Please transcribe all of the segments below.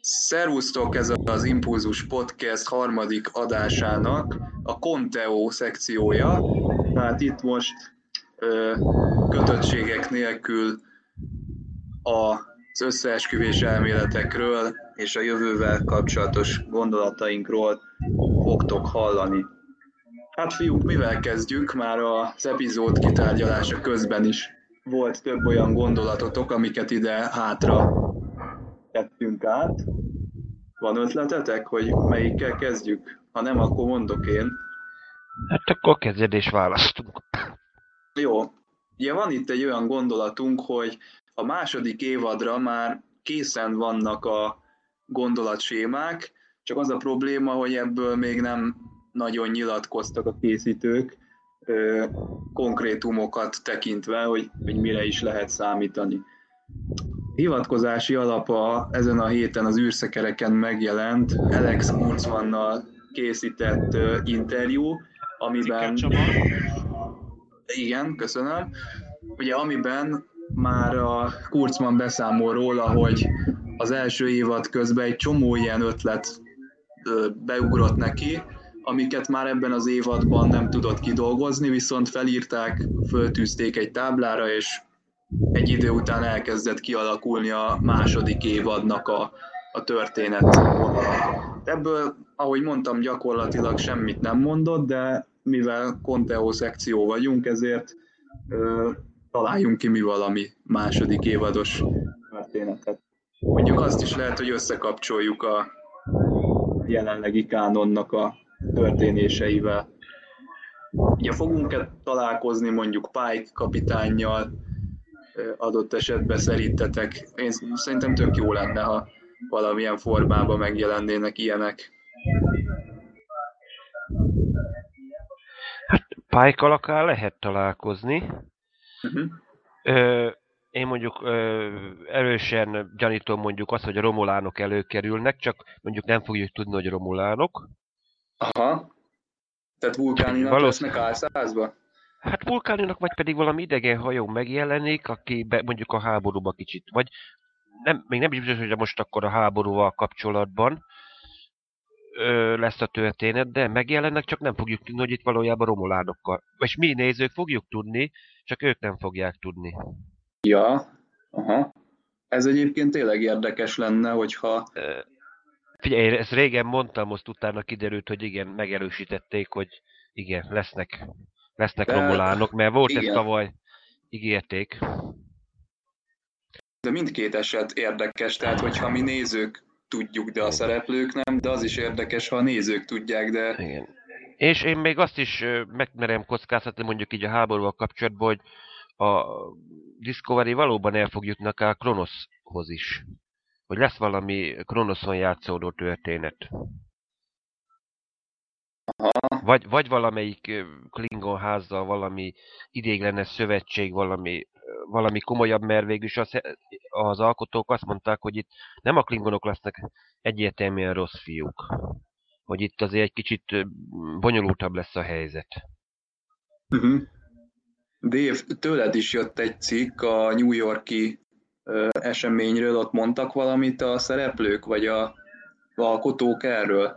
Szervusztok, ez az Impulzus Podcast harmadik adásának a Conteo szekciója. Tehát itt most ö, kötöttségek nélkül az összeesküvés elméletekről és a jövővel kapcsolatos gondolatainkról fogtok hallani. Hát fiúk, mivel kezdjük? Már az epizód kitárgyalása közben is volt több olyan gondolatotok, amiket ide hátra át. Van ötletetek, hogy melyikkel kezdjük? Ha nem, akkor mondok én. Hát akkor kezdjed és választunk. Jó. Ugye van itt egy olyan gondolatunk, hogy a második évadra már készen vannak a gondolatsémák, csak az a probléma, hogy ebből még nem nagyon nyilatkoztak a készítők, ö, konkrétumokat tekintve, hogy, hogy mire is lehet számítani. Hivatkozási alapa ezen a héten az űrszekereken megjelent Alex Kurzmannal készített interjú, amiben... Igen, köszönöm. Ugye amiben már a Kurzmann beszámol róla, hogy az első évad közben egy csomó ilyen ötlet beugrott neki, amiket már ebben az évadban nem tudott kidolgozni, viszont felírták, föltűzték egy táblára, és egy idő után elkezdett kialakulni a második évadnak a, a történet Ebből, ahogy mondtam, gyakorlatilag semmit nem mondott, de mivel Conteo szekció vagyunk, ezért ö, találjunk ki mi valami második évados történetet. Mondjuk azt is lehet, hogy összekapcsoljuk a jelenlegi kánonnak a történéseivel. Ugye fogunk-e találkozni mondjuk Pike kapitánnyal, adott esetben szerintetek? Én szerintem tök jó lenne, ha valamilyen formában megjelennének ilyenek. Hát akár lehet találkozni. Uh-huh. Ö, én mondjuk ö, erősen gyanítom mondjuk azt, hogy a romulánok előkerülnek, csak mondjuk nem fogjuk tudni, hogy romulánok. Aha. Tehát vulkáninak Valósz... lesznek álszázba? Hát vulkáninak, vagy pedig valami idegen hajó megjelenik, aki be, mondjuk a háborúba kicsit, vagy nem, még nem is biztos, hogy most akkor a háborúval kapcsolatban ö, lesz a történet, de megjelennek, csak nem fogjuk tudni, hogy itt valójában romulánokkal. És mi nézők fogjuk tudni, csak ők nem fogják tudni. Ja, aha. Ez egyébként tényleg érdekes lenne, hogyha... Figyelj, ezt régen mondtam, most utána kiderült, hogy igen, megerősítették, hogy igen, lesznek, lesznek De, romulánok, mert volt igen. ez tavaly, ígérték. De mindkét eset érdekes, tehát hogyha mi nézők tudjuk, de a szereplők nem, de az is érdekes, ha a nézők tudják, de... Igen. És én még azt is megmerem kockáztatni mondjuk így a háborúval kapcsolatban, hogy a Discovery valóban el fog jutni akár Kronoszhoz is. Hogy lesz valami Kronoszon játszódó történet. Aha. Vagy, vagy valamelyik Klingon házzal valami idéglenes szövetség, valami, valami komolyabb, mert végül az, az alkotók azt mondták, hogy itt nem a Klingonok lesznek egyértelműen rossz fiúk. Hogy itt azért egy kicsit bonyolultabb lesz a helyzet. Uh-huh. Dave, tőled is jött egy cikk a New Yorki eseményről, ott mondtak valamit a szereplők, vagy a alkotók erről?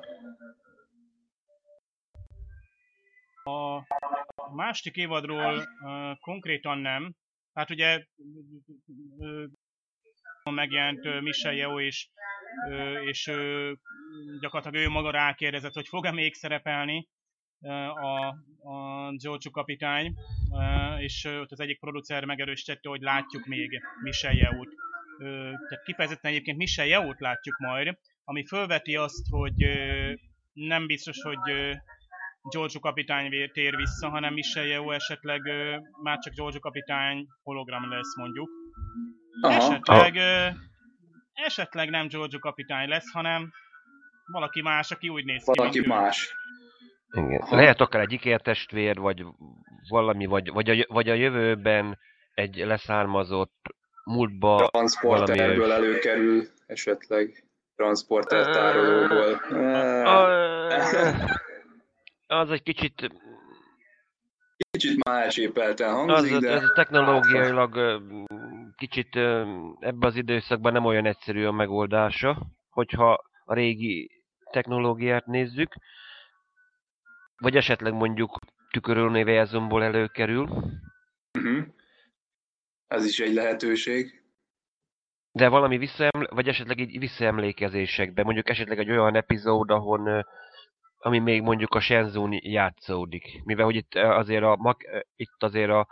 A másik évadról uh, konkrétan nem. Hát ugye uh, megjelent uh, Michel Yeo és, uh, és uh, gyakorlatilag ő maga rákérdezett, hogy fog-e még szerepelni a, a Giorgio kapitány, és ott az egyik producer megerősítette, hogy látjuk még Michel Yeoht. Tehát kifejezetten egyébként Michel Yeoht látjuk majd, ami fölveti azt, hogy nem biztos, hogy Giorgio kapitány tér vissza, hanem Michel Yeo esetleg már csak Giorgio kapitány hologram lesz mondjuk. Aha. Esetleg, esetleg nem Giorgio kapitány lesz, hanem valaki más, aki úgy néz ki, Valaki más. Igen. Lehet akár egy ikertestvér, vagy valami, vagy, vagy, a, vagy a jövőben egy leszármazott múltba Transporterből valami előkerül esetleg transporter tárolóból. Az egy kicsit... Kicsit már elcsépelten hangzik, az, de... Ez technológiailag kicsit ebben az időszakban nem olyan egyszerű a megoldása, hogyha a régi technológiát nézzük, vagy esetleg mondjuk tükörüluniverzumból előkerül. Uh-huh. Ez is egy lehetőség. De valami visszaeml- vagy esetleg így visszaemlékezésekben, mondjuk esetleg egy olyan epizód, ahol ami még mondjuk a Shenzhen játszódik. Mivel hogy itt azért a, itt azért a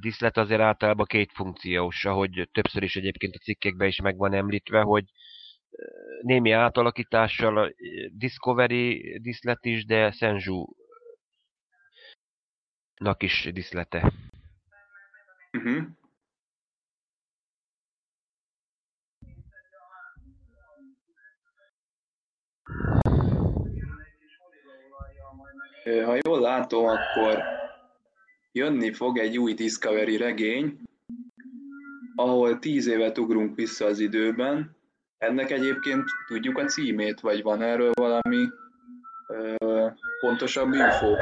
diszlet azért általában két funkciós, ahogy többször is egyébként a cikkekben is meg van említve, hogy némi átalakítással a Discovery diszlet is, de Senju nak is diszlete. Uh-huh. Ha jól látom, akkor jönni fog egy új Discovery regény, ahol tíz évet ugrunk vissza az időben. Ennek egyébként tudjuk a címét, vagy van erről valami ö, pontosabb info?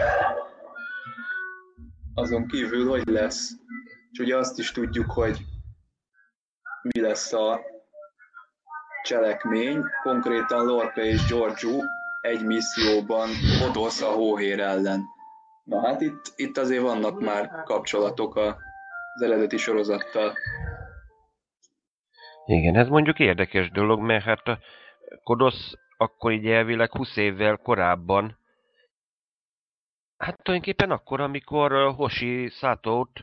Azon kívül, hogy lesz. És ugye azt is tudjuk, hogy mi lesz a cselekmény. Konkrétan Lorca és Giorgio egy misszióban odosz a hóhér ellen. Na hát itt, itt azért vannak már kapcsolatok az eredeti sorozattal. Igen, ez mondjuk érdekes dolog, mert hát a Kodosz akkor így elvileg 20 évvel korábban, hát tulajdonképpen akkor, amikor Hoshi Szátót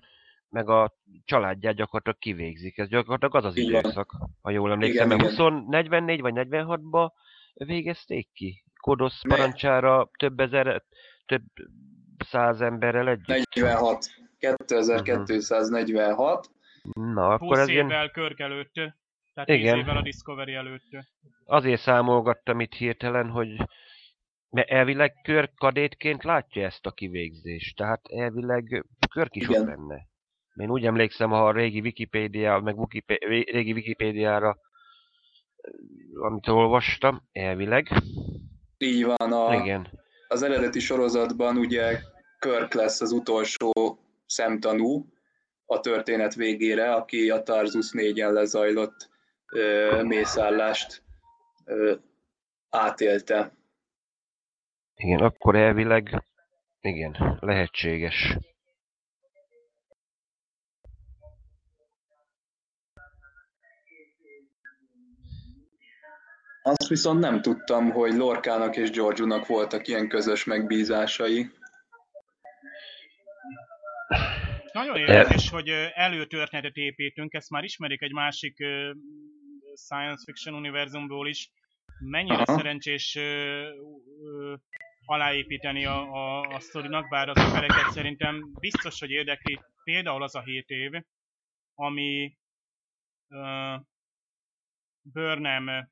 meg a családját gyakorlatilag kivégzik. Ez gyakorlatilag az az Igen. időszak, ha jól emlékszem, mert 20, 44 vagy 46-ba végezték ki. Kodosz parancsára több ezer, több száz emberrel együtt? 46. 2246. Na, akkor 20 ez évvel ilyen... Körk előtt. Tehát Igen. 10 évvel a Discovery előtt. Azért számolgattam itt hirtelen, hogy mert elvileg Körk kadétként látja ezt a kivégzést. Tehát elvileg Körk is Igen. ott benne. Én úgy emlékszem, ha a régi Wikipédia, meg Wikipé- régi Wikipédiára, amit olvastam, elvileg. Így van, a, Igen. az eredeti sorozatban ugye Körk lesz az utolsó szemtanú a történet végére, aki a Tarzus 4-en lezajlott ö, mészállást ö, átélte. Igen, akkor elvileg, igen, lehetséges. Azt viszont nem tudtam, hogy Lorkának és Georgiunak voltak ilyen közös megbízásai. Nagyon érdekes, hogy előtörténetet építünk, ezt már ismerik egy másik science fiction univerzumból is. Mennyire Aha. szerencsés aláépíteni a, a, a sztorinak, bár az embereket szerintem biztos, hogy érdekli például az a 7 év, ami uh, Burnham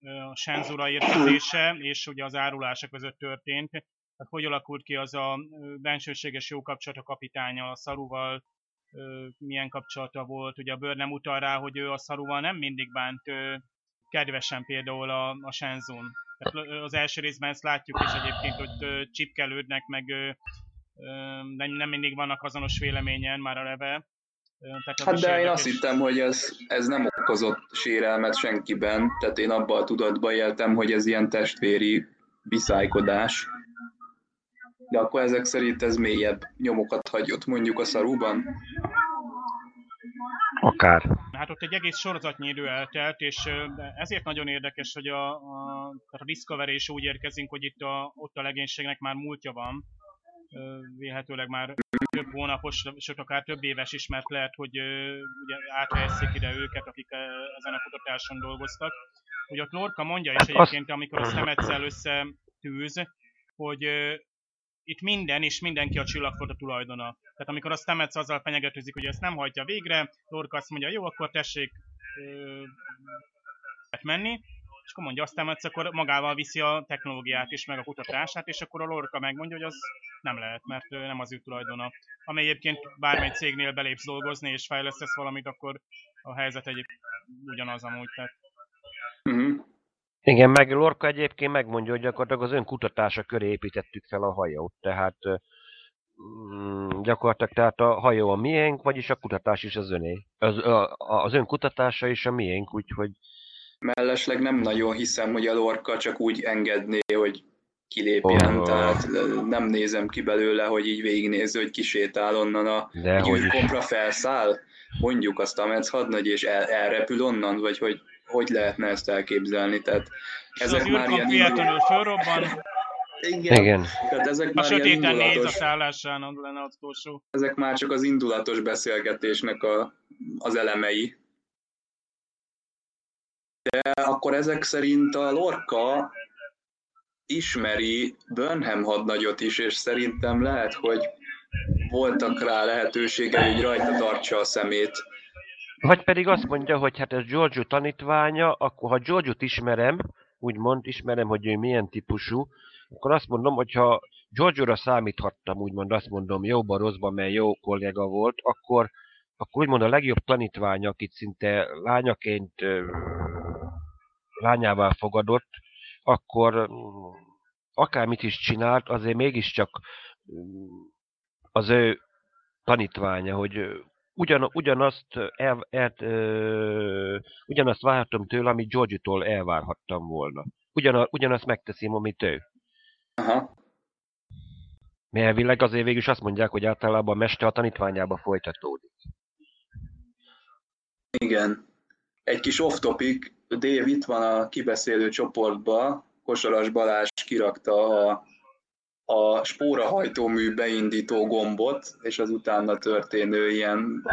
a Senzura érkezése és ugye az árulása között történt. Tehát hogy alakult ki az a bensőséges jó kapcsolat a kapitánya a Szaruval, milyen kapcsolata volt. Ugye a bőr nem utal rá, hogy ő a Szaruval nem mindig bánt kedvesen például a, a Shenzun. Tehát az első részben ezt látjuk is egyébként, hogy csipkelődnek, meg nem, nem mindig vannak azonos véleményen már a leve. Tehát hát de én azt hittem, hogy ez, ez nem okozott sérelmet senkiben, tehát én abban a tudatban éltem, hogy ez ilyen testvéri viszálykodás. De akkor ezek szerint ez mélyebb nyomokat hagyott mondjuk a szarúban? Akár. Hát ott egy egész sorozatnyi idő eltelt, és ezért nagyon érdekes, hogy a, a, a Discovery is úgy érkezünk, hogy itt a, ott a legénységnek már múltja van, vélhetőleg már több hónapos, sőt akár több éves is, mert lehet, hogy ugye áthelyezzék ide őket, akik ezen a kutatáson dolgoztak. Ugye a Lorca mondja is egyébként, amikor a szemetszel összetűz, hogy itt minden és mindenki a csillagfot a tulajdona. Tehát amikor a Stamets azzal fenyegetőzik, hogy ezt nem hajtja végre, Lorca azt mondja, jó, akkor tessék ö, menni, és akkor mondja aztán, hogy akkor magával viszi a technológiát is, meg a kutatását, és akkor a Lorca megmondja, hogy az nem lehet, mert nem az ő tulajdona. Ami egyébként bármely cégnél belépsz dolgozni, és fejlesztesz valamit, akkor a helyzet egy ugyanaz amúgy. Tehát... Uh-huh. Igen, meg Lorca egyébként megmondja, hogy gyakorlatilag az önkutatása köré építettük fel a hajót, tehát mm, gyakorlatilag tehát a hajó a miénk, vagyis a kutatás is az öné. Az, a, az önkutatása is a miénk, úgyhogy Mellesleg nem nagyon hiszem, hogy a Lorca csak úgy engedné, hogy kilépjen, Oh. tehát nem nézem ki belőle, hogy így végignéző, hogy kisétál onnan a De hogy is. űrkompra felszáll, mondjuk azt a Metz hadnagy, és el, elrepül onnan, vagy hogy hogy lehetne ezt elképzelni, tehát És az ezek már ilyen fölrobban, Igen, Igen. tehát ezek a már sötéten néz a szállásán, lenne az utolsó. ezek már csak az indulatos beszélgetésnek a, az elemei. De akkor ezek szerint a Lorca ismeri Burnham hadnagyot is, és szerintem lehet, hogy voltak rá lehetősége, hogy rajta tartsa a szemét. Vagy pedig azt mondja, hogy hát ez Giorgio tanítványa, akkor ha Giorgio-t ismerem, úgymond ismerem, hogy ő milyen típusú, akkor azt mondom, hogy ha Giorgio-ra számíthattam, úgymond azt mondom, jóban, rosszban, mert jó kolléga volt, akkor, akkor úgymond a legjobb tanítványa, akit szinte lányaként lányává fogadott, akkor mm, akármit is csinált, azért mégiscsak mm, az ő tanítványa, hogy ugyan, ugyanazt, el, el, ö, ugyanazt várhatom tőle, amit Georgie-tól elvárhattam volna. Ugyan, ugyanazt megteszem, amit ő. Aha. Mert elvileg azért végül is azt mondják, hogy általában a mester a tanítványába folytatódik. Igen. Egy kis off-topic, Dave itt van a kibeszélő csoportba, Kosaras Balázs kirakta a, a spórahajtómű beindító gombot, és az utána történő ilyen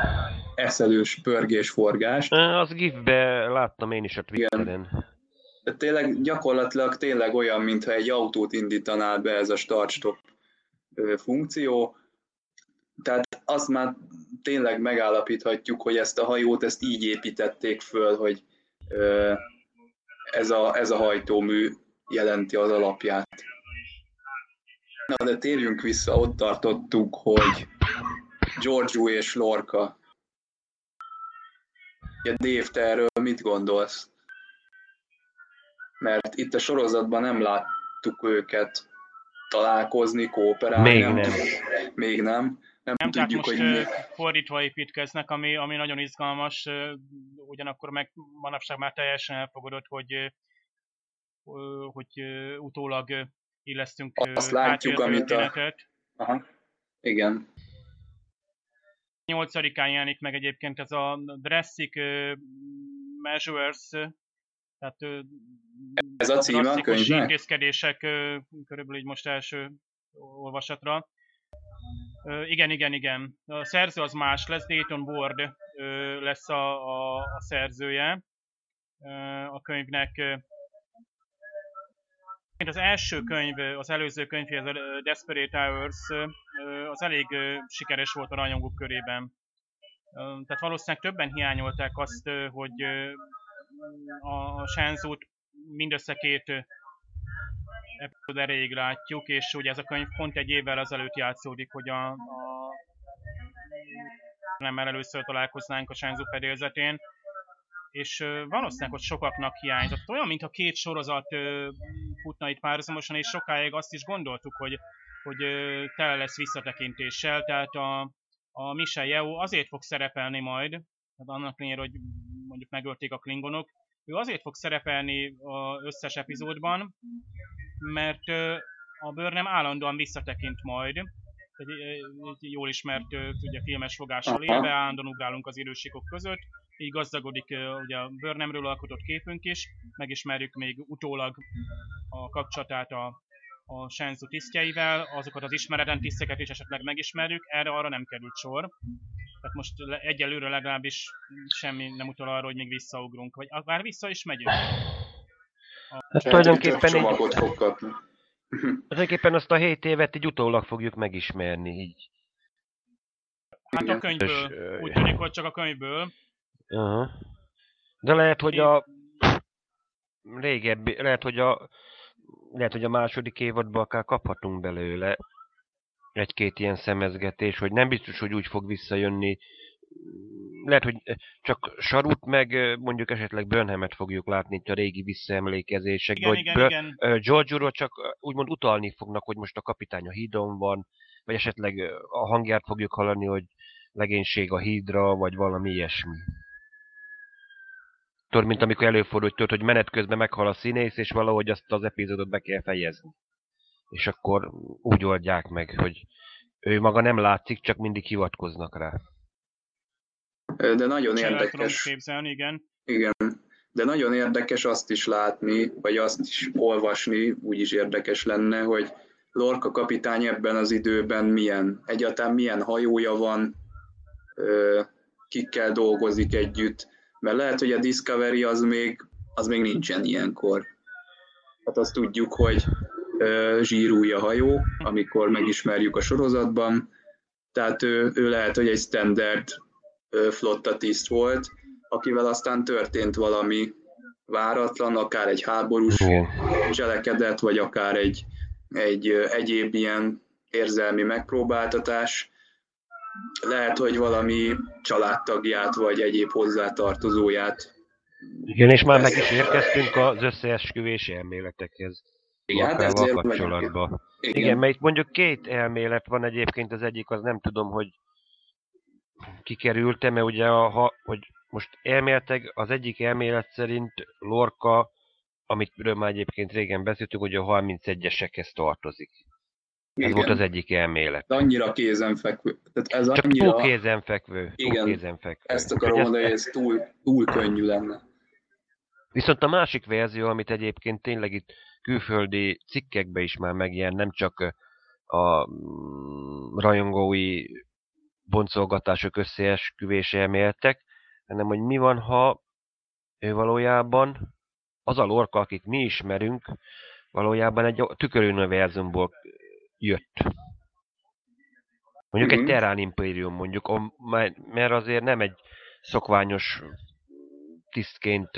eszelős pörgés-forgást. Az gifbe láttam én is a Twitteren. De tényleg gyakorlatilag tényleg olyan, mintha egy autót indítanál be ez a start-stop funkció. Tehát azt már tényleg megállapíthatjuk, hogy ezt a hajót ezt így építették föl, hogy ez a, ez a hajtómű jelenti az alapját. Na de térjünk vissza, ott tartottuk, hogy Giorgio és Lorca. Ja, Dave, te erről mit gondolsz? Mert itt a sorozatban nem láttuk őket találkozni, kooperálni. Még nem. Még nem. Nem, Nem, tehát tudjuk, most hogy mi. fordítva építkeznek, ami, ami nagyon izgalmas, ugyanakkor meg manapság már teljesen elfogadott, hogy, hogy utólag illesztünk Azt látjuk, amit a-. Aha. Igen. 8-án jelenik meg egyébként ez a Drastic Measures, tehát Ez a címe a könyvnek? intézkedések körülbelül így most első olvasatra. Igen, igen, igen. A szerző az más lesz, Dayton Ward ö, lesz a, a, a szerzője ö, a könyvnek. Az első könyv, az előző könyv, ez a Desperate Hours, az elég sikeres volt a rajongók körében. Tehát valószínűleg többen hiányolták azt, hogy a Shenzhou-t mindössze két epizód erejéig látjuk, és ugye ez a könyv pont egy évvel azelőtt játszódik, hogy a, a nem először találkoznánk a Shenzhou fedélzetén, és valószínűleg, hogy sokaknak hiányzott. Olyan, mintha két sorozat futna itt párhuzamosan, és sokáig azt is gondoltuk, hogy, hogy tele lesz visszatekintéssel, tehát a, a Michel Yeoh azért fog szerepelni majd, tehát annak ellenére, hogy mondjuk megölték a klingonok, ő azért fog szerepelni az összes epizódban, mert a Burnham állandóan visszatekint majd, egy, egy jól ismert ugye, filmes fogással élve, állandóan ugrálunk az időségok között, így gazdagodik ugye a Burnhamről alkotott képünk is, megismerjük még utólag a kapcsolatát a, a Shenzhou tisztjeivel, azokat az ismeretlen tiszteket is esetleg megismerjük, erre arra nem került sor. Tehát most egyelőre legalábbis semmi nem utal arra, hogy még visszaugrunk, vagy már vissza is megyünk. Hát tulajdonképpen, csomagot fog kapni. tulajdonképpen azt a 7 évet így utólag fogjuk megismerni. Így. Hát a könyvből, És, úgy tűnik, hogy csak a könyvből. Aha. De lehet, hogy a régebbi, lehet, hogy a lehet, hogy a második évadban akár kaphatunk belőle egy-két ilyen szemezgetés, hogy nem biztos, hogy úgy fog visszajönni. Lehet, hogy csak Sarut meg mondjuk esetleg Burnhamet fogjuk látni itt a régi visszaemlékezésekben, Igen, hogy igen, igen. ö, George-ról csak úgymond utalni fognak, hogy most a kapitány a hídon van, vagy esetleg a hangját fogjuk hallani, hogy legénység a hídra, vagy valami ilyesmi. tudod, mint amikor előfordul, hogy tudod, hogy menet közben meghal a színész, és valahogy azt az epizódot be kell fejezni. És akkor úgy oldják meg, hogy ő maga nem látszik, csak mindig hivatkoznak rá. De nagyon érdekes. képzelni, igen. Igen, de nagyon érdekes azt is látni, vagy azt is olvasni, úgy is érdekes lenne, hogy Lorca kapitány ebben az időben milyen, egyáltalán milyen hajója van, kikkel dolgozik együtt, mert lehet, hogy a Discovery az még, az még nincsen ilyenkor. Hát azt tudjuk, hogy zsírúj a hajó, amikor megismerjük a sorozatban, tehát ő, ő lehet, hogy egy standard flotta tiszt volt, akivel aztán történt valami váratlan, akár egy háborús Igen. cselekedet, vagy akár egy, egy egyéb ilyen érzelmi megpróbáltatás. Lehet, hogy valami családtagját, vagy egyéb hozzátartozóját. Igen, és már meg is érkeztünk az összeesküvési elméletekhez. Igen, hát ezért vagyok. kapcsolatban. Igen, Igen, mert itt mondjuk két elmélet van egyébként, az egyik az nem tudom, hogy kikerült-e, mert ugye a, ha, hogy most elméletek, az egyik elmélet szerint Lorca, amit már egyébként régen beszéltünk, hogy a 31-esekhez tartozik. Ez igen. volt az egyik elmélet. De annyira kézenfekvő. Tehát ez Csak annyira, túl kézenfekvő. Túl Igen, kézenfekvő. ezt akarom mondani, hogy ez túl, túl könnyű lenne. Viszont a másik verzió, amit egyébként tényleg itt külföldi cikkekben is már megjelent, nem csak a mm, rajongói boncolgatások összeesküvés elméletek, hanem hogy mi van, ha ő valójában az a lorka, akit mi ismerünk, valójában egy tüköruniverzumból jött. Mondjuk Mhm. egy Terran Imperium mondjuk, mert azért nem egy szokványos tisztként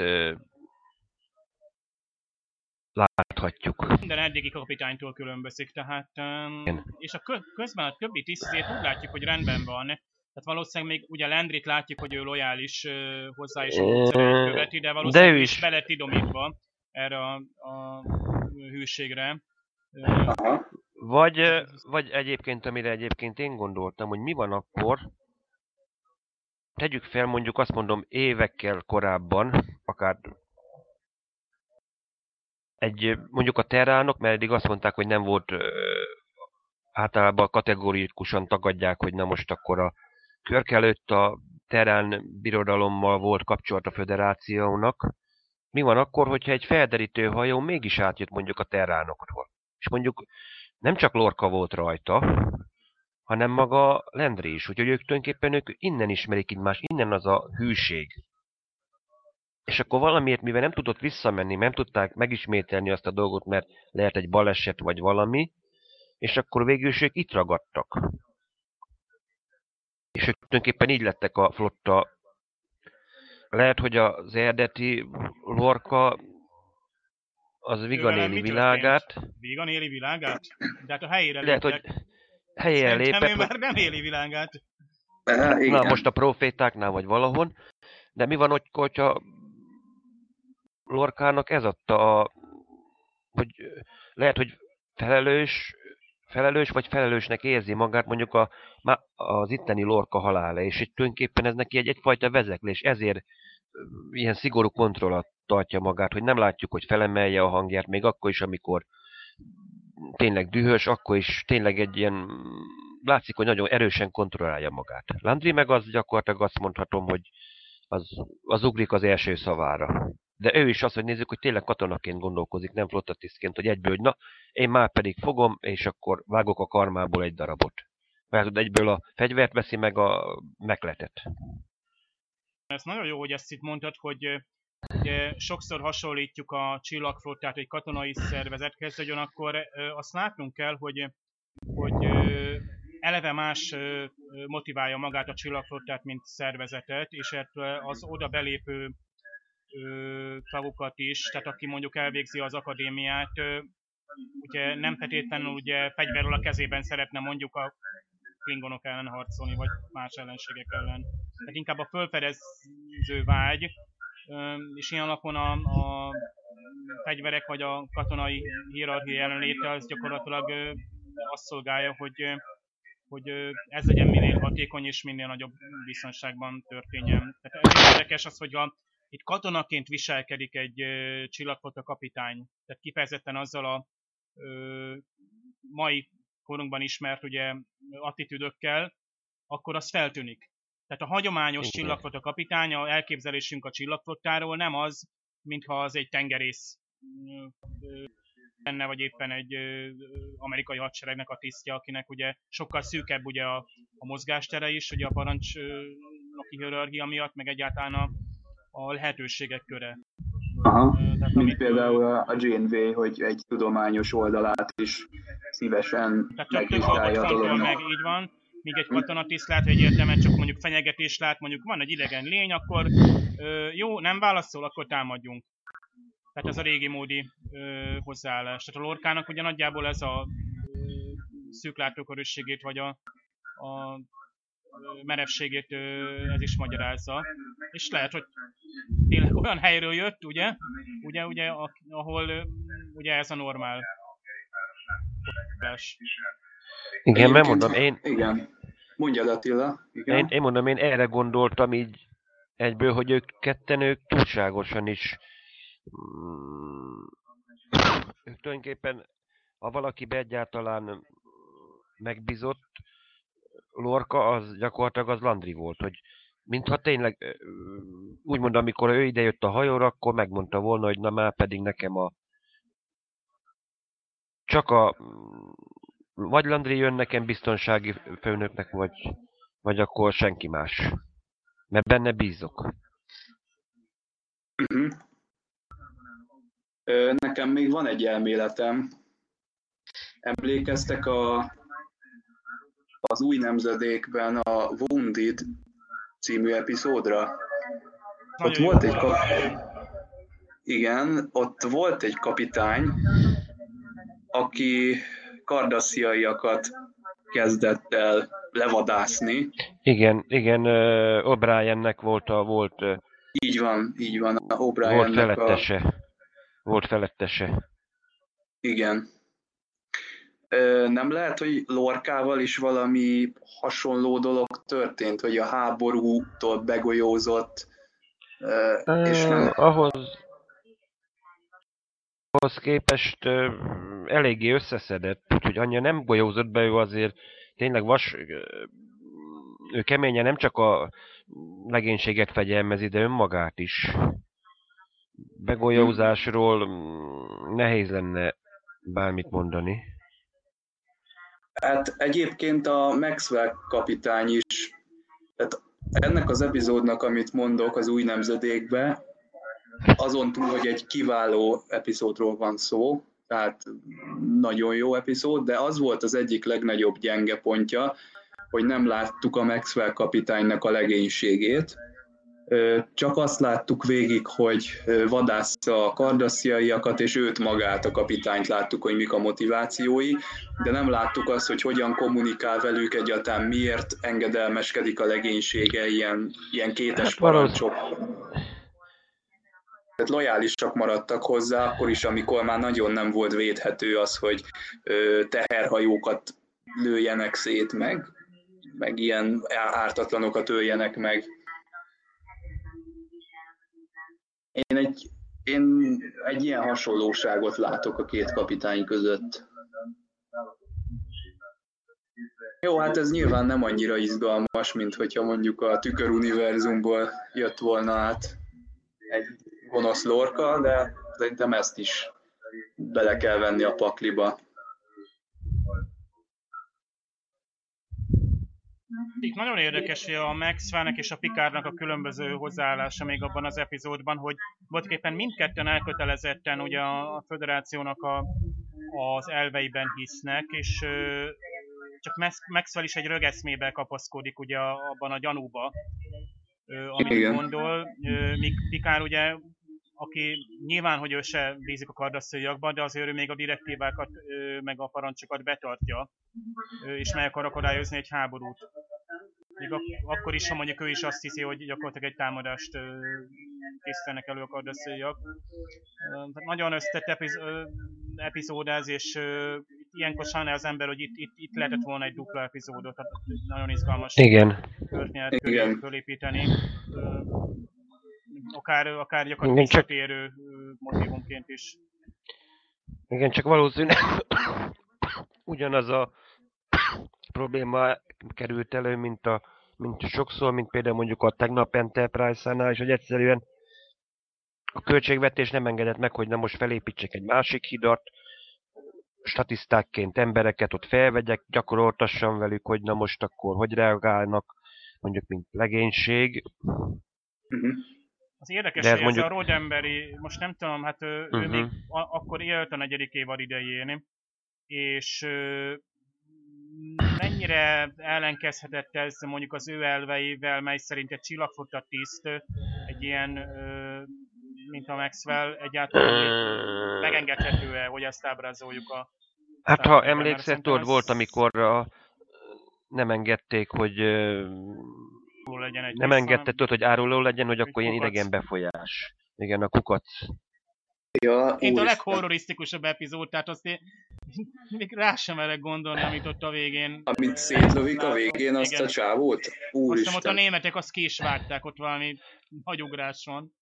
láthatjuk. Minden eddigi kapitánytól különbözik, tehát... Um, Igen. és a kö- közben a többi tisztét úgy látjuk, hogy rendben van. Tehát valószínűleg még ugye Landrit látjuk, hogy ő lojális uh, hozzá és módszereit követi, de valószínűleg ő ő is. is bele idomítva erre a, a hűségre. Aha. Vagy, vagy egyébként, amire egyébként én gondoltam, hogy mi van akkor, tegyük fel mondjuk azt mondom évekkel korábban, akár egy, mondjuk a terránok, mert eddig azt mondták, hogy nem volt, általában kategórikusan tagadják, hogy na most akkor a Körk előtt a terrán birodalommal volt kapcsolat a föderációnak. Mi van akkor, hogyha egy felderítő hajó mégis átjött mondjuk a terránokról? És mondjuk nem csak Lorca volt rajta, hanem maga Landry is. Úgyhogy ők tulajdonképpen ők innen ismerik egymást, innen az a hűség. És akkor valamiért, mivel nem tudott visszamenni, nem tudták megismételni azt a dolgot, mert lehet egy baleset vagy valami, és akkor végül is ők itt ragadtak. És ők tulajdonképpen így lettek a flotta. Lehet, hogy az eredeti Lorca az Viganéli világát, Vígan éli világát? De hát a helyére lehet, hogy léptek. helyen Szerintem lépett, hogy már nem éli világát. Na, most a profétáknál vagy valahol. De mi van, hogy, hogyha Lorkának ez adta a... Hogy lehet, hogy felelős, felelős vagy felelősnek érzi magát mondjuk a, az itteni Lorca halála, és itt tulajdonképpen ez neki egy egyfajta vezeklés, ezért ilyen szigorú kontroll alatt tartja magát, hogy nem látjuk, hogy felemelje a hangját, még akkor is, amikor tényleg dühös, akkor is tényleg egy ilyen, látszik, hogy nagyon erősen kontrollálja magát. Landry meg az gyakorlatilag azt mondhatom, hogy az, az ugrik az első szavára. De ő is azt, hogy nézzük, hogy tényleg katonaként gondolkozik, nem flottatisztként, hogy egyből, hogy na, én már pedig fogom, és akkor vágok a karmából egy darabot. Mert egyből a fegyvert veszi meg a mekletet. Ez nagyon jó, hogy ezt itt mondtad, hogy ugye, sokszor hasonlítjuk a csillagflottát egy katonai szervezethez, de ugyanakkor ö, azt látnunk kell, hogy, hogy eleve más motiválja magát a csillagflottát, mint szervezetet, és az oda belépő tagokat is, tehát aki mondjuk elvégzi az akadémiát, ugye nem feltétlenül ugye fegyverrel a kezében szeretne mondjuk a klingonok ellen harcolni, vagy más ellenségek ellen. Tehát inkább a fölfedező vágy, és ilyen alapon a, a fegyverek vagy a katonai hierarchia jelenléte az gyakorlatilag azt szolgálja, hogy, hogy ez legyen minél hatékony és minél nagyobb biztonságban történjen. Tehát érdekes az, hogy a itt katonaként viselkedik egy csillagfota kapitány. Tehát kifejezetten azzal a ö, mai korunkban ismert ugye attitűdökkel, akkor az feltűnik. Tehát a hagyományos Igen. csillagfota a elképzelésünk a csillagflottáról nem az, mintha az egy tengerész lenne, vagy éppen egy ö, amerikai hadseregnek a tisztje, akinek ugye sokkal szűkebb ugye a, a mozgástere is, ugye a parancsnoki hierarchia miatt, meg egyáltalán a, a lehetőségek köre. Aha. Tehát, Mint amit, például a Janeway, hogy egy tudományos oldalát is szívesen Tehát megvizsgálja a fontol meg, dolognak. így van. Míg egy katonatiszt lehet, hogy egyértelműen csak mondjuk fenyegetés lát, mondjuk van egy idegen lény, akkor ö, jó, nem válaszol, akkor támadjunk. Tehát ez a régi módi ö, hozzáállás. Tehát a lorkának ugye nagyjából ez a ö, szűk látókörösségét, vagy a, a merevségét ez is magyarázza. És lehet, hogy tényleg olyan helyről jött, ugye, ugye, ugye ahol ugye ez a normál. Igen, mert Egyébként- mondom, én, Igen. Mondjad Attila. Igen. én, én mondom, én erre gondoltam így egyből, hogy ők ketten ők túlságosan is mm, ők tulajdonképpen, ha valaki egyáltalán megbízott, Lorca az gyakorlatilag az Landry volt, hogy mintha tényleg, úgymond amikor ő idejött a hajóra, akkor megmondta volna, hogy na már pedig nekem a csak a mm, vagy Landry jön nekem biztonsági főnöknek, vagy, vagy akkor senki más. Mert benne bízok. Nekem még van egy elméletem. Emlékeztek a, az új nemzedékben a Wounded című epizódra? Ott Nagyon volt jó. egy kap... Igen, ott volt egy kapitány, aki kardassziaiakat kezdett el levadászni. Igen, igen, O'Briennek volt a, volt, Így van, így van, a volt O'Briennek a... felettese. Volt felettese. Igen. Nem lehet, hogy Lorkával is valami hasonló dolog történt, hogy a háborútól begolyózott, és nem... ahhoz, ahhoz képest eléggé összeszedett, úgyhogy annyira nem golyózott be ő azért, tényleg vas, ő keményen nem csak a legénységet fegyelmezi, de önmagát is. Begolyózásról mm, nehéz lenne bármit mondani. Hát egyébként a Maxwell kapitány is, tehát ennek az epizódnak, amit mondok az új nemzedékbe, azon túl, hogy egy kiváló epizódról van szó, tehát nagyon jó epizód, de az volt az egyik legnagyobb gyenge pontja, hogy nem láttuk a Maxwell kapitánynak a legénységét, csak azt láttuk végig, hogy ö, vadászza a kardassziaiakat, és őt magát, a kapitányt láttuk, hogy mik a motivációi, de nem láttuk azt, hogy hogyan kommunikál velük egyáltalán, miért engedelmeskedik a legénysége ilyen, ilyen kétes Hát parancsok. Tehát lojálisak maradtak hozzá, akkor is, amikor már nagyon nem volt védhető az, hogy teherhajókat lőjenek szét meg, meg ilyen ártatlanokat öljenek meg. Én egy, én egy ilyen hasonlóságot látok a két kapitány között. Jó, hát ez nyilván nem annyira izgalmas, mint hogyha mondjuk a tüköruniverzumból jött volna át egy gonosz lorka, de szerintem ezt is bele kell venni a pakliba. Itt nagyon érdekes, hogy a Maxwellnek és a Picardnak a különböző hozzáállása még abban az epizódban, hogy voltaképpen mindketten elkötelezetten ugye a, föderációnak a, az elveiben hisznek, és csak Max- Maxwell is egy rögeszmébe kapaszkodik ugye abban a gyanúba, amit Igen. gondol, míg Picard ugye aki nyilván, hogy ő se bízik a kardasszőjakban, de azért ő még a direktívákat, meg a parancsokat betartja, és meg akar akadályozni egy háborút. Még ak- akkor is, ha mondjuk ő is azt hiszi, hogy gyakorlatilag egy támadást készítenek elő a tehát Nagyon összetett epiz- epizód ez, és ilyenkor sajnálja az ember, hogy itt, itt, itt lehetett volna egy dupla epizódot, tehát nagyon izgalmas Igen. történetet Igen. fölépíteni. Akár, akár Igen, gyakorlatilag csak- visszatérő motivumként is. Igen, csak valószínűleg ugyanaz a probléma került elő, mint, a, mint sokszor, mint például mondjuk a tegnap Enterprise-nál, és hogy egyszerűen a költségvetés nem engedett meg, hogy na most felépítsek egy másik hidat, statisztákként embereket ott felvegyek, gyakoroltassam velük, hogy na most akkor hogy reagálnak, mondjuk mint legénység. Uh-huh. Az érdekes, De ez hogy ez mondjuk- a Rodemberi, most nem tudom, hát ő, uh-huh. ő Mhm. még a, akkor élt a negyedik évad idején, és ö, mennyire ellenkezhetett ez mondjuk az ő elveivel, mely szerint egy csillagfotta tiszt, egy ilyen, mint a Maxwell, egyáltalán megengedhető-e, hogy ezt ábrázoljuk a... Hát ha emlékszel, tudod, ez- volt, amikor a, nem engedték, hogy legyen egy nem engedte, tudod, hogy áruló legyen, hogy akkor ilyen idegen befolyás. Igen, a kukac. Ja, Mint a úristen. leghorrorisztikusabb epizód, tehát azt én még rá sem merek gondolni, amit ott a végén... Amit szétlövik a végén azt Igen. a csávót? Azt hiszem ott a Úristen. németek azt ki is vágták, ott valami hagyugrás van.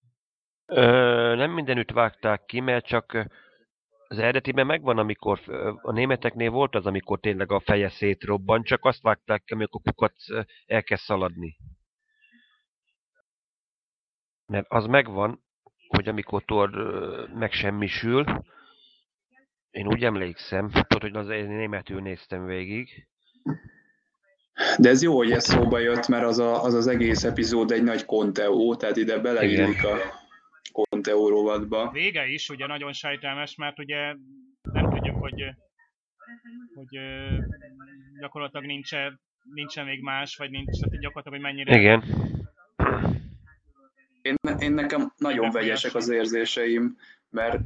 Ö, nem mindenütt vágták ki, mert csak az eredetiben megvan, amikor a németeknél volt az, amikor tényleg a feje szétrobban, csak azt vágták ki, amikor ö, elkezd szaladni. Mert az megvan, hogy amikor Thor megsemmisül, én úgy emlékszem, tudod, hogy az én németül néztem végig, De ez jó, hogy ez szóba jött, mert az a, az, az egész epizód egy nagy konteó, tehát ide beleillik a konteó rovatba. Vége is ugye nagyon sejtelmes, mert ugye nem tudjuk, hogy, hogy gyakorlatilag nincsen, nincsen még más, vagy nincs, tehát gyakorlatilag, hogy mennyire igen, Én, én nekem nagyon vegyesek az érzéseim, mert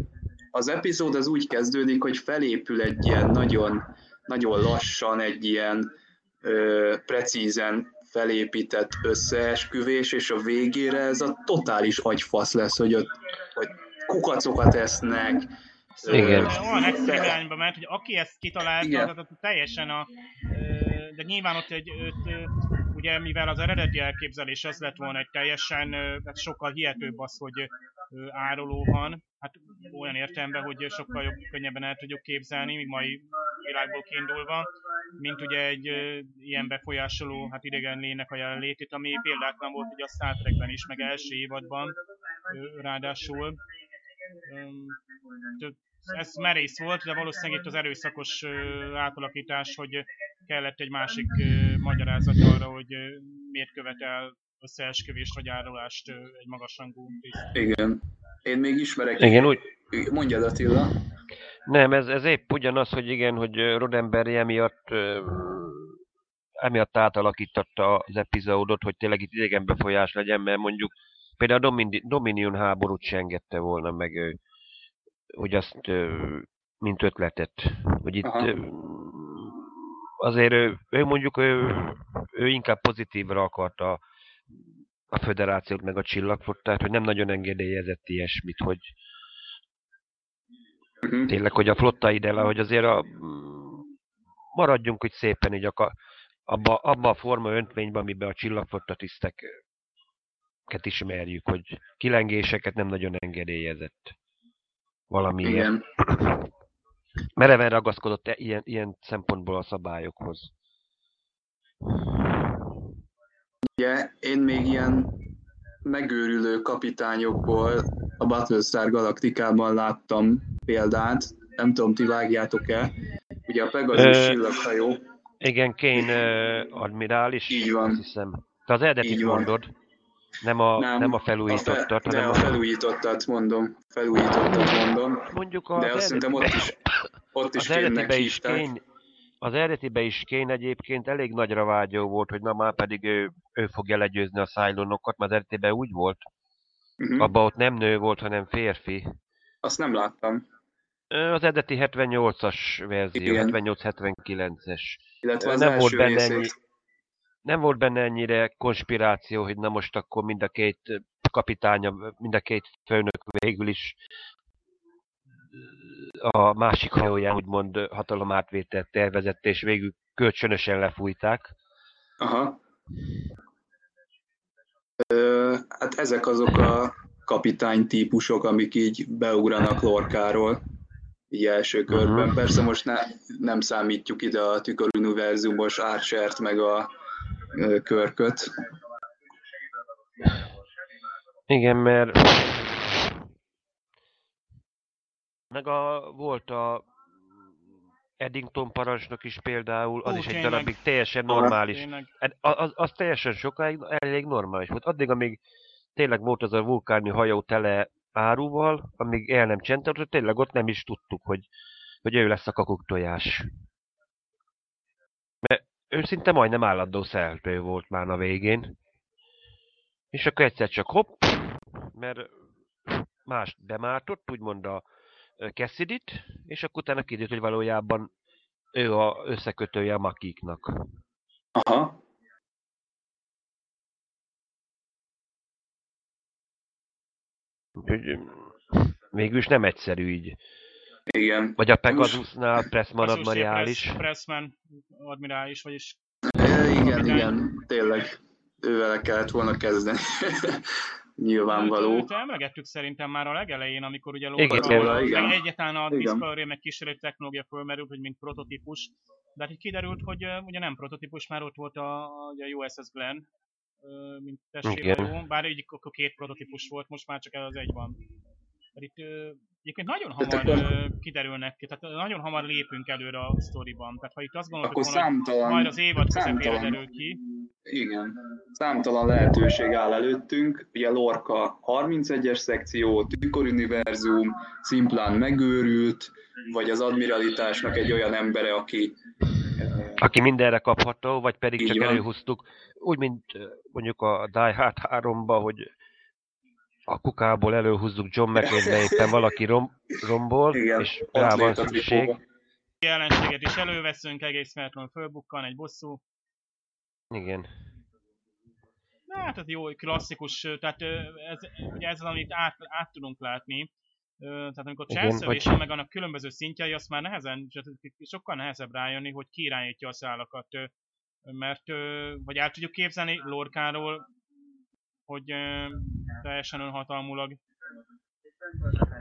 az epizód az úgy kezdődik, hogy felépül egy ilyen nagyon, nagyon lassan, egy ilyen ö, precízen felépített összeesküvés, és a végére ez a totális agyfasz lesz, hogy ott hogy kukacokat esznek. Igen. olyan extrém irányba ment, hogy aki ezt kitalálta, Igen. az, az teljesen a... De nyilván ott egy, öt, ö, ugye mivel az eredeti elképzelés az lett volna egy teljesen, hát sokkal hihetőbb az, hogy áruló van, hát olyan értelemben, hogy sokkal jobb, könnyebben el tudjuk képzelni, míg mai világból kiindulva, mint ugye egy ilyen befolyásoló, hát idegen lénynek a jelenlétét, ami példátlan volt ugye a Star Trekben is, meg első évadban ráadásul. Ez merész volt, de valószínűleg itt az erőszakos átalakítás, hogy kellett egy másik magyarázat arra, hogy miért követel összeesküvést vagy árulást egy magasrangú tiszt. Igen. Én még ismerek. igen, úgy, Mondjad Attila. Nem, ez, ez épp ugyanaz, hogy igen, hogy ö, Roddenberry emiatt, emiatt átalakította az epizódot, hogy tényleg itt idegen befolyás legyen, mert mondjuk például a Domini- Dominion háborút se engedte volna meg, ö, hogy azt mint ötletet. Hogy itt Aha. azért ő, ő mondjuk ő, ő inkább pozitívra akarta a föderációt meg a csillagflottát, hogy nem nagyon engedélyezett ilyesmit, hogy Uh-huh. tényleg, hogy a flotta ide le, hogy azért a, maradjunk hogy szépen így a, abba, abba a forma öntvényben, amiben a csillagflotta tiszteket ismerjük, hogy kilengéseket nem nagyon engedélyezett. Valami ilyen. Igen. Mereven ragaszkodott e- ilyen, ilyen szempontból a szabályokhoz. Ugye én még ilyen megőrülő kapitányokból a Battlestar Galaktikában láttam példát, nem tudom, ti vágjátok-e. Ugye a Pegasus csillaghajó, Igen, Kane uh, admirális, Így van. azt hiszem. Te az eredetit Így van. Nem a, nem, nem a felújítottat, a fe, de hanem a felújítottat mondom, felújítottat mondom, mondjuk a de azt szerintem ott is, ott is az eredetibe is. Kane, az eredetibe is Kane egyébként elég nagyra vágyó volt, hogy na már pedig ő, ő fogja legyőzni a Cylonokat, mert az eredetiben úgy volt. Uh-huh. Abba ott nem nő volt, hanem férfi. Azt nem láttam. Az eredeti 78-as verzió, Igen. 78-79-es. Illetve az Nem volt benne részét. ennyi- Nem volt benne ennyire konspiráció, hogy na most akkor mind a két kapitánya, mind a két főnök végül is a másik hajóján úgymond hatalomátvételt tervezett, és végül kölcsönösen lefújták. Aha. Ö, hát ezek azok a kapitány típusok, amik így beugranak Lorkáról így első körben. Uh-huh. Persze most ne, nem számítjuk ide a tüköruniverzumos Archert meg a körköt. Igen, mert meg a, volt a Eddington parancsnok is például, az Ó, is egy tényleg. darabig teljesen normális. Az, az, az teljesen sokáig elég normális volt. Addig, amíg tényleg volt az a vulkáni hajó tele áruval, amíg el nem csendült, tényleg ott nem is tudtuk, hogy, hogy ő lesz a kakuktojás. Mert ő szinte majdnem állandó szereplő volt már a végén. És akkor egyszer csak hopp, mert más bemártott, úgymond a cassidy és akkor utána kiderült, hogy valójában ő a összekötője a makiknak. Aha. Úgyhogy végül is nem egyszerű így. Igen. Vagy a Pegasusnál Pressman admirális. Press, Pressman admirális, vagyis... É, igen, igen, tényleg. Ővel kellett volna kezdeni. Nyilvánvaló. Őt, emlegettük szerintem már a legelején, amikor ugye Lóra, igen. egyetlen a Discovery meg kísérleti technológia fölmerült, hogy mint prototípus, de hát így kiderült, hogy uh, ugye nem prototípus, már ott volt a, a USS Glenn, uh, mint testvérhajó, bár így akkor két prototípus volt, most már csak ez az egy van. Mert itt egyébként nagyon hamar akkor... kiderülnek, tehát nagyon hamar lépünk előre a sztoriban. Tehát ha itt azt gondolod, hogy számtalan, majd az évad közepére derül ki. Igen, számtalan lehetőség áll előttünk. Ugye Lorca 31-es szekció, tüköruniverzum, szimplán megőrült, vagy az admiralitásnak egy olyan embere, aki aki mindenre kapható, vagy pedig csak van. előhúztuk, úgy, mint mondjuk a Die Hard 3-ba, hogy a kukából előhúzzuk John McClane, éppen valaki rom, rombol, Igen, és rá van szükség. Jelenséget is előveszünk, egész feltétlenül fölbukkan egy bosszú. Igen. Na, hát ez jó, klasszikus, tehát ez, ugye ez az, amit át, át tudunk látni. Tehát amikor cselszövésen vagy... meg annak különböző szintjei, azt már nehezen, sokkal nehezebb rájönni, hogy ki irányítja a szálakat. Mert, vagy el tudjuk képzelni Lorkáról hogy teljesen önhatalmulag.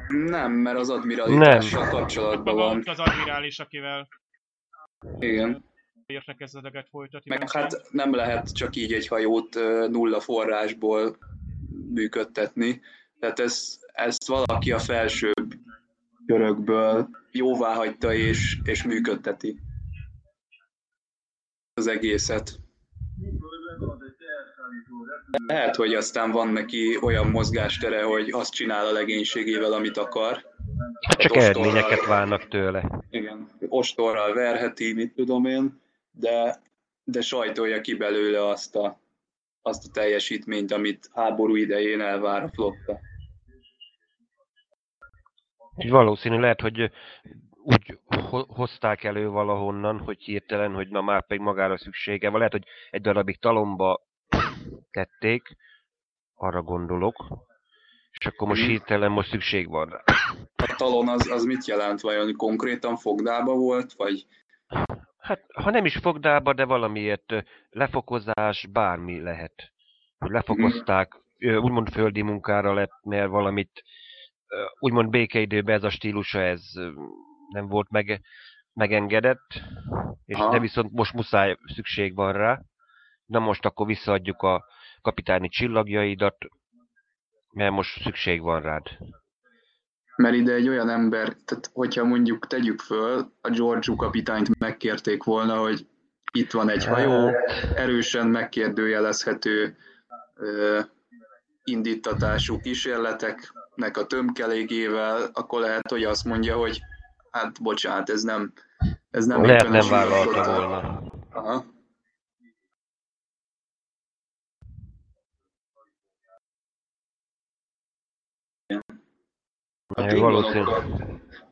Nem, mert az admirálitással kapcsolatban van. az admirális, akivel igen. értekezleteket folytatni. Meg hát nem lehet csak így egy hajót nulla forrásból működtetni. Tehát ez, ezt valaki a felsőbb körökből jóvá hagyta és, és működteti az egészet. Lehet, hogy aztán van neki olyan mozgástere, hogy azt csinál a legénységével, amit akar. Hát csak eredményeket várnak tőle. Igen, ostorral verheti, mit tudom én, de, de sajtolja ki belőle azt a, azt a teljesítményt, amit háború idején elvár a flotta. Valószínű lehet, hogy úgy hozták elő valahonnan, hogy hirtelen, hogy na már pedig magára szüksége van. Lehet, hogy egy darabig talomba tették, arra gondolok, és akkor most mhm. hirtelen most szükség van rá. A talon az, az mit jelent? Vajon konkrétan fogdába volt, vagy? Hát, ha nem is fogdába, de valamiért lefokozás, bármi lehet. Lefokozták, úgymond földi munkára lett, mert valamit, úgymond békeidőben ez a stílusa, ez nem volt meg, megengedett, és de viszont most muszáj szükség van rá. Na most akkor visszaadjuk a kapitáni csillagjaidat, mert most szükség van rád. Mert ide egy olyan ember, tehát hogyha mondjuk tegyük föl, a Georgiou kapitányt megkérték volna, hogy itt van egy hajó, erősen megkérdőjelezhető ö, indítatású kísérleteknek a tömkelégével, akkor lehet, hogy azt mondja, hogy hát bocsánat, ez nem, ez nem Lehet nem vállalta volna. Aha. A Klingonokkal,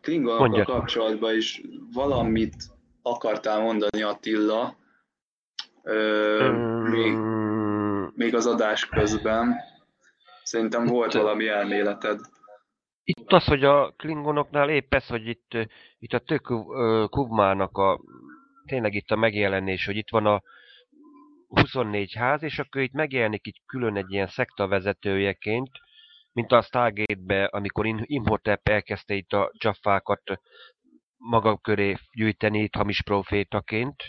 Klingonokkal kapcsolatban is valamit akartál mondani Attila, ö, mm. még, még az adás közben. Szerintem volt valami elméleted. Itt az, hogy a Klingonoknál épp ez, hogy itt, itt a tök Kuvmának a tényleg itt a megjelenés, hogy itt van a 24 ház, és akkor itt megjelenik itt külön egy ilyen szekta vezetőjeként, mint a Stargate-be, amikor Imhotep elkezdte itt a Jaffákat maga köré gyűjteni itt hamis profétaként,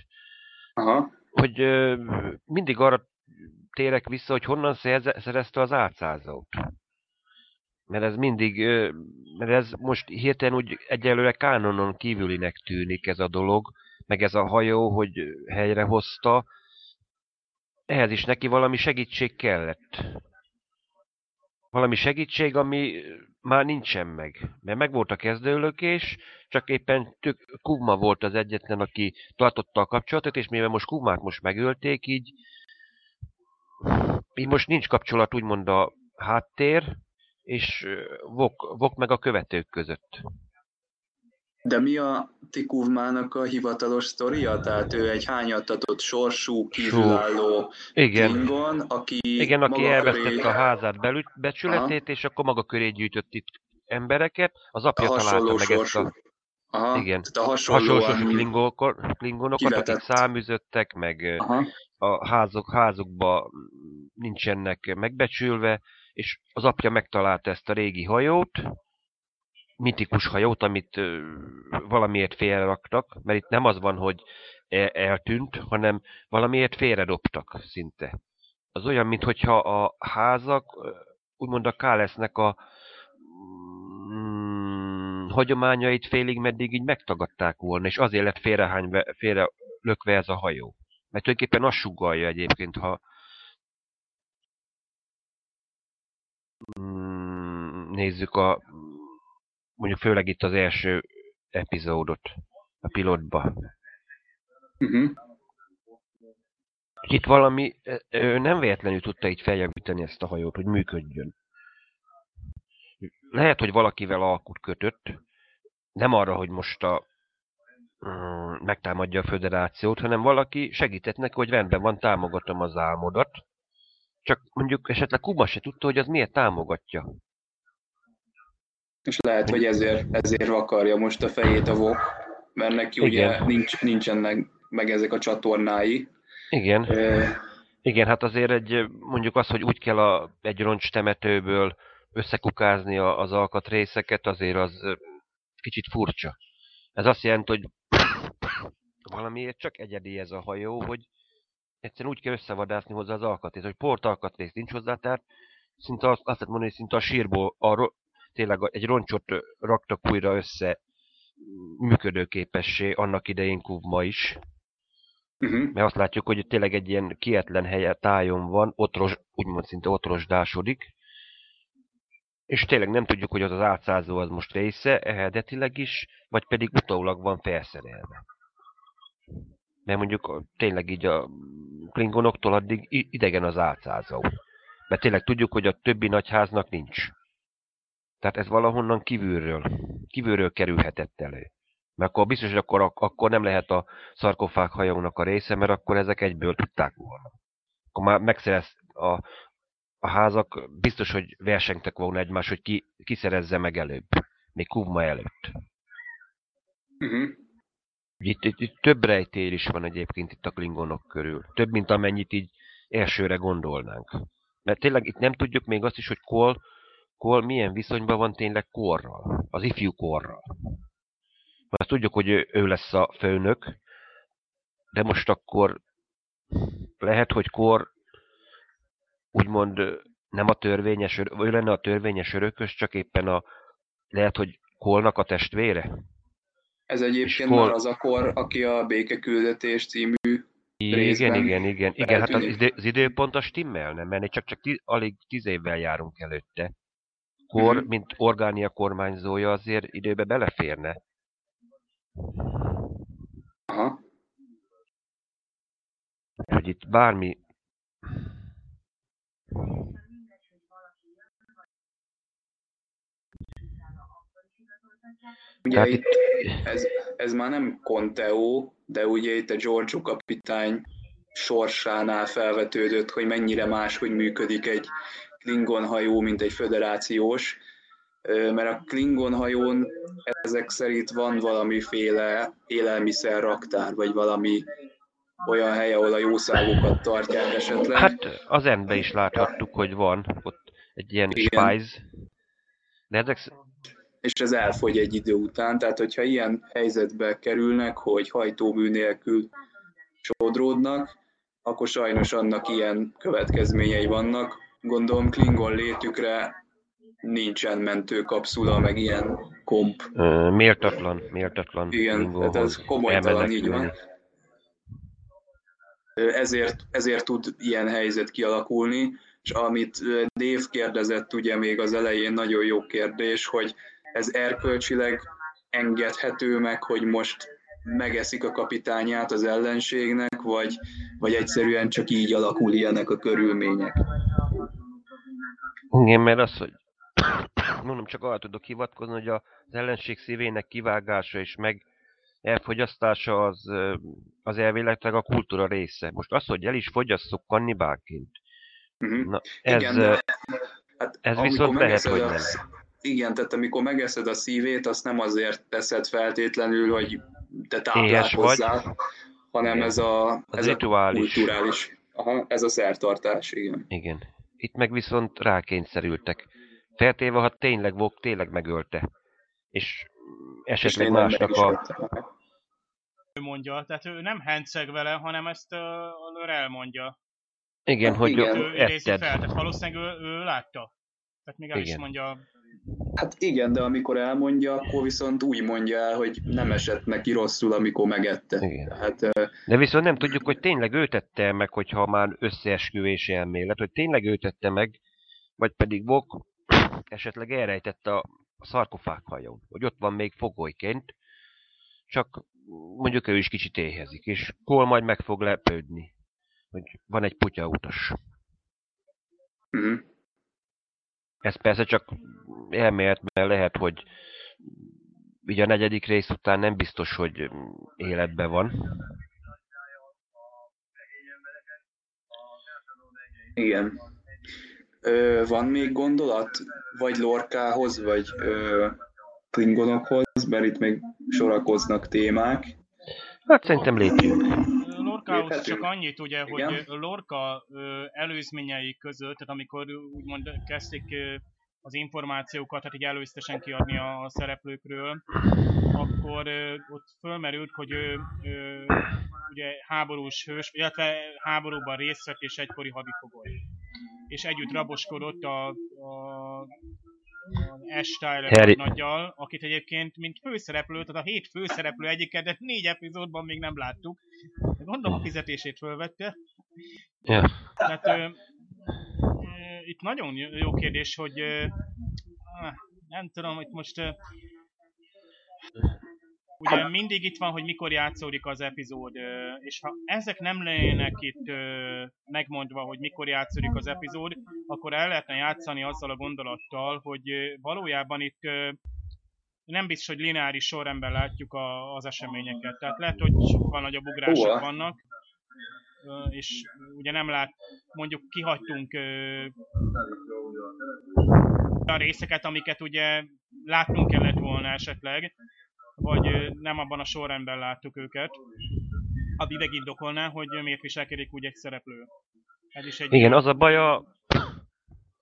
Aha. hogy ö, mindig arra térek vissza, hogy honnan szerezte az átszázót. Mert ez mindig, ö, mert ez most hirtelen úgy egyelőre kánonon kívülinek tűnik ez a dolog, meg ez a hajó, hogy helyre hozta, ehhez is neki valami segítség kellett. Valami segítség, ami már nincsen meg. Mert meg volt a kezdőlökés, csak éppen tök Kugma volt az egyetlen, aki tartotta a kapcsolatot, és mivel most Kugmát most megölték, így, így most nincs kapcsolat úgymond a háttér, és Vok, Vok meg a követők között. De mi a Tikuvmának a hivatalos sztoria? Tehát ő egy hányattatott sorsú, kívülálló Igen. Klingon, aki Igen, aki elvesztette köré a házát belü- becsületét, és akkor maga köré gyűjtött itt embereket. Az apja találta hasonló meg ezt sorsú. a Aha, Igen. tehát a hasonló hasonlóan... sorsú klingókor- klingonokat, akik száműzöttek, meg Aha, a házok, házukba nincsenek megbecsülve, és az apja megtalálta ezt a régi hajót, mitikus hajót, amit valamiért félreraktak, mert itt nem az van, hogy e- eltűnt, hanem valamiért félredobtak szinte. Az olyan, mintha a házak, úgymond a Kálesznek a mm, hagyományait félig meddig így megtagadták volna, és azért lett félrehányve, félre lökve ez a hajó. Mert tulajdonképpen azt sugalja egyébként, ha mm, nézzük a mondjuk főleg itt az első epizódot, a pilotba. uh-huh. Itt valami, ő nem véletlenül tudta így feljavítani ezt a hajót, hogy működjön. Lehet, hogy valakivel alkut kötött, nem arra, hogy most a, mm, megtámadja a föderációt, hanem valaki segített neki, hogy rendben van, támogatom az álmodat. Csak mondjuk esetleg Kuba se tudta, hogy az miért támogatja. És lehet, hogy ezért, ezért vakarja most a fejét a Vok, mert neki ugye Igen. nincs, nincsenek meg ezek a csatornái. Igen. Ö, Igen, hát azért egy, mondjuk az, hogy úgy kell a, egy roncs temetőből összekukázni a, az alkatrészeket, azért az kicsit furcsa. Ez azt jelenti, hogy valamiért csak egyedi ez a hajó, hogy egyszerűen úgy kell összevadászni hozzá az alkatrészt, hogy port alkatrész nincs hozzá, tehát szinte azt, azt lehet mondani, hogy szinte a sírból a, tényleg egy roncsot raktak újra össze működőképessé annak idején Kuvma is. uh-huh. mert azt látjuk, hogy tényleg egy ilyen kietlen helye tájon van, ott ros, úgymond szinte ott rozsdásodik, és tényleg nem tudjuk, hogy az az átszázó az most része eredetileg is, vagy pedig utólag van felszerelve. Mert mondjuk tényleg így a klingonoktól addig idegen az átszázó. Mert tényleg tudjuk, hogy a többi nagyháznak nincs. Tehát ez valahonnan kívülről, kívülről kerülhetett elő. Mert akkor biztos, hogy akkor, akkor nem lehet a szarkofág hajónak a része, mert akkor ezek egyből tudták volna. Akkor már megszerez a, a házak, biztos, hogy versengtek volna egymás, hogy ki, ki szerezze meg előbb. Még Kuvma előtt. Uh-huh. Itt, itt, itt több rejtél is van egyébként itt a klingonok körül. Több, mint amennyit így elsőre gondolnánk. Mert tényleg itt nem tudjuk még azt is, hogy Kol, Kol milyen viszonyban van tényleg korral. Az ifjú korral. Mert tudjuk, hogy ő, ő lesz a főnök, de most akkor lehet, hogy Kor úgymond nem a törvényes, ő lenne a törvényes örökös, csak éppen a lehet, hogy Kolnak a testvére? Ez egyébként hol- már az a kor, aki a Békeküldetés című Igen, részben igen, igen. Igen, hát az, idő, az időpont a stimmelne, mert csak, csak ti, alig tíz évvel járunk előtte. Kor, Mhm. mint Orgánia kormányzója azért időbe beleférne. Aha. Hogy itt bármi... Ugye Tehát itt ez, ez már nem Conteo, de ugye itt a Giorgio kapitány sorsánál felvetődött, hogy mennyire máshogy működik egy Klingon hajó, mint egy föderációs, mert a Klingon hajón ezek szerint van valamiféle élelmiszerraktár, vagy valami olyan hely, ahol a jószágokat tartják esetleg. Hát az endbe is láthattuk, hogy van ott egy ilyen Igen. spice, De ezek... És ez elfogy egy idő után, tehát hogyha ilyen helyzetbe kerülnek, hogy hajtómű nélkül sodródnak, akkor sajnos annak ilyen következményei vannak. Gondolom Klingon létükre nincsen mentőkapszula, meg ilyen komp. Méltatlan, méltatlan. Igen, tehát ez komolytalan, így van. Ezért, ezért tud ilyen helyzet kialakulni, és amit Dave kérdezett ugye még az elején, nagyon jó kérdés, hogy ez erkölcsileg engedhető meg, hogy most megeszik a kapitányát az ellenségnek, vagy, vagy egyszerűen csak így alakul ilyenek a körülmények. Igen, mert az, hogy mondom, csak arra tudok hivatkozni, hogy az ellenség szívének kivágása és meg elfogyasztása az, az elvileg a kultúra része. Most az, hogy el is fogyasszuk kannibálként, uh-huh. na, ez, igen, de, hát, ez viszont lehet, hogy nem. Igen, tehát amikor megeszed a szívét, azt nem azért teszed feltétlenül, hogy te táplálkozzál, vagy. hanem ez a, ez a kulturális, aha, ez a szertartás, igen. Igen. Itt meg viszont rákényszerültek. Feltéve, ha tényleg Vok tényleg megölte. És esetleg másnak a... Ő mondja, tehát ő nem henceg vele, hanem ezt uh, Lör elmondja. Igen, hát, hogy igen. ő, ő fel, tehát valószínűleg ő, ő látta. Tehát még el igen. is mondja Hát igen, de amikor elmondja, akkor viszont úgy mondja el, hogy nem esett neki rosszul, amikor megette. Igen. Hát, de viszont nem tudjuk, hogy tényleg ő tette meg, hogyha már összeesküvési elmélet, hogy tényleg ő tette meg, vagy pedig Vok esetleg elrejtette a szarkofág hajón, hogy ott van még fogolyként, csak mondjuk ő is kicsit éhezik, és Kol majd meg fog lepődni, hogy van egy putya utas. Uh-huh. Ez persze csak elmélet, mert lehet, hogy ugye a negyedik rész után nem biztos, hogy életben van. Igen. Ö, van még gondolat? Vagy Lorkához, vagy ö, Klingonokhoz, mert itt még sorakoznak témák. Hát szerintem lépjünk. Lorkához csak annyit ugye, Igen. hogy Lorca előzményei között, tehát amikor úgymond kezdték az információkat, tehát így előztesen kiadni a, szereplőkről, akkor ott fölmerült, hogy ő, ö, ugye háborús hős, illetve háborúban részt vett és egykori hadifogoly. És együtt raboskodott a, a S. Tyler nagyjal, akit egyébként mint főszereplő, tehát a hét főszereplő egyiket, de négy epizódban még nem láttuk. Gondolom a fizetését fölvette. Ja. Tehát ö, ö, itt nagyon jó kérdés, hogy ö, nem tudom, hogy most ö, ugye mindig itt van, hogy mikor játszódik az epizód, és ha ezek nem lennének itt megmondva, hogy mikor játszódik az epizód, akkor el lehetne játszani azzal a gondolattal, hogy valójában itt nem biztos, hogy lineáris sorrendben látjuk a, az eseményeket. Tehát lehet, hogy sokkal nagyobb ugrások vannak, és ugye nem lát, mondjuk kihagytunk a részeket, amiket ugye látnunk kellett volna esetleg, vagy nem abban a sorrendben láttuk őket, ami megindokolná, hogy miért viselkedik úgy egy szereplő. Ez is egy Igen, az a baj a,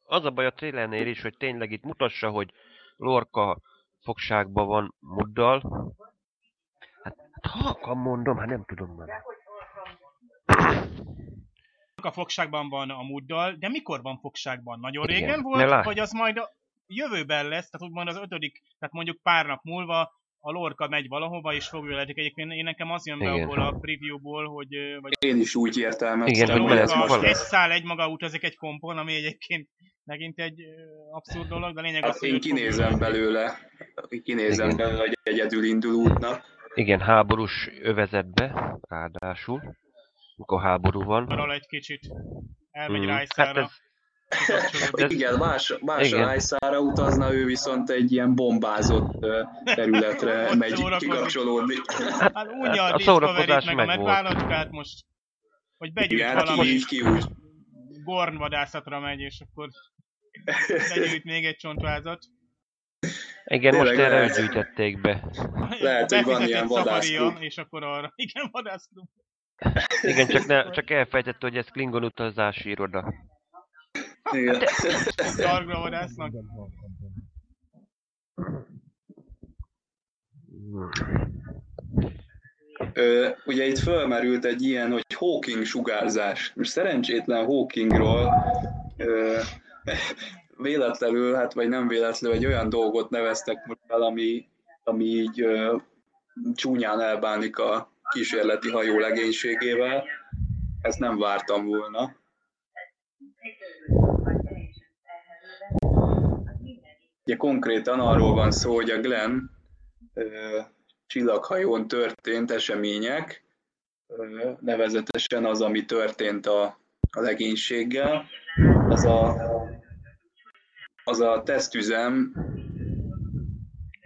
az a baj a trailernél is, hogy tényleg itt mutassa, hogy Lorca fogságban van Muddal. Hát, hát halkan mondom, hát nem tudom már. A fogságban van a Muddal, de mikor van fogságban? Nagyon Igen, régen volt, vagy az majd a jövőben lesz, tehát úgymond az ötödik, tehát mondjuk pár nap múlva a lorka megy valahova, és fogja lehetik. Egyébként én nekem az jön be abból a previewból, hogy... Vagy én is úgy értelmeztem. Igen, hogy lorka egy szál egy maga utazik egy kompon, ami egyébként megint egy abszurd dolog, de lényeg hát az, hogy... Én kinézem belőle, kinézem Igen. belőle, hogy egyedül indul útnak. Igen, háborús övezetbe, ráadásul, mikor háború van. Arról egy kicsit elmegy mm. rájszára. Hát ez, igen, más, más Igen. Rájszára utazna, ő viszont egy ilyen bombázott területre megy kikapcsolódni. Hát úgy a, a szórakozás meg, meg a medvállacskát most, hogy begyűjt Igen, valami ki, ki úgy. Gorn vadászatra megy, és akkor begyűjt még egy csontvázat. Igen, Tényleg most erre gyűjtették be. Lehet, hogy van ilyen vadászklub. És akkor arra, igen, vadászklub. Igen, csak, ne, csak elfejtette, hogy ez Klingon utazási iroda. Igen. Dargra vadásznak. Ö, ugye itt fölmerült egy ilyen, hogy Hawking sugárzás. Most szerencsétlen Hawkingról ö, véletlenül, hát vagy nem véletlenül, egy olyan dolgot neveztek most el, ami, ami így ö, csúnyán elbánik a kísérleti hajó legénységével. Ezt nem vártam volna. Ugye konkrétan arról van szó, hogy a Glenn ö, csillaghajón történt események, ö, nevezetesen az, ami történt a, a legénységgel, az a, az a tesztüzem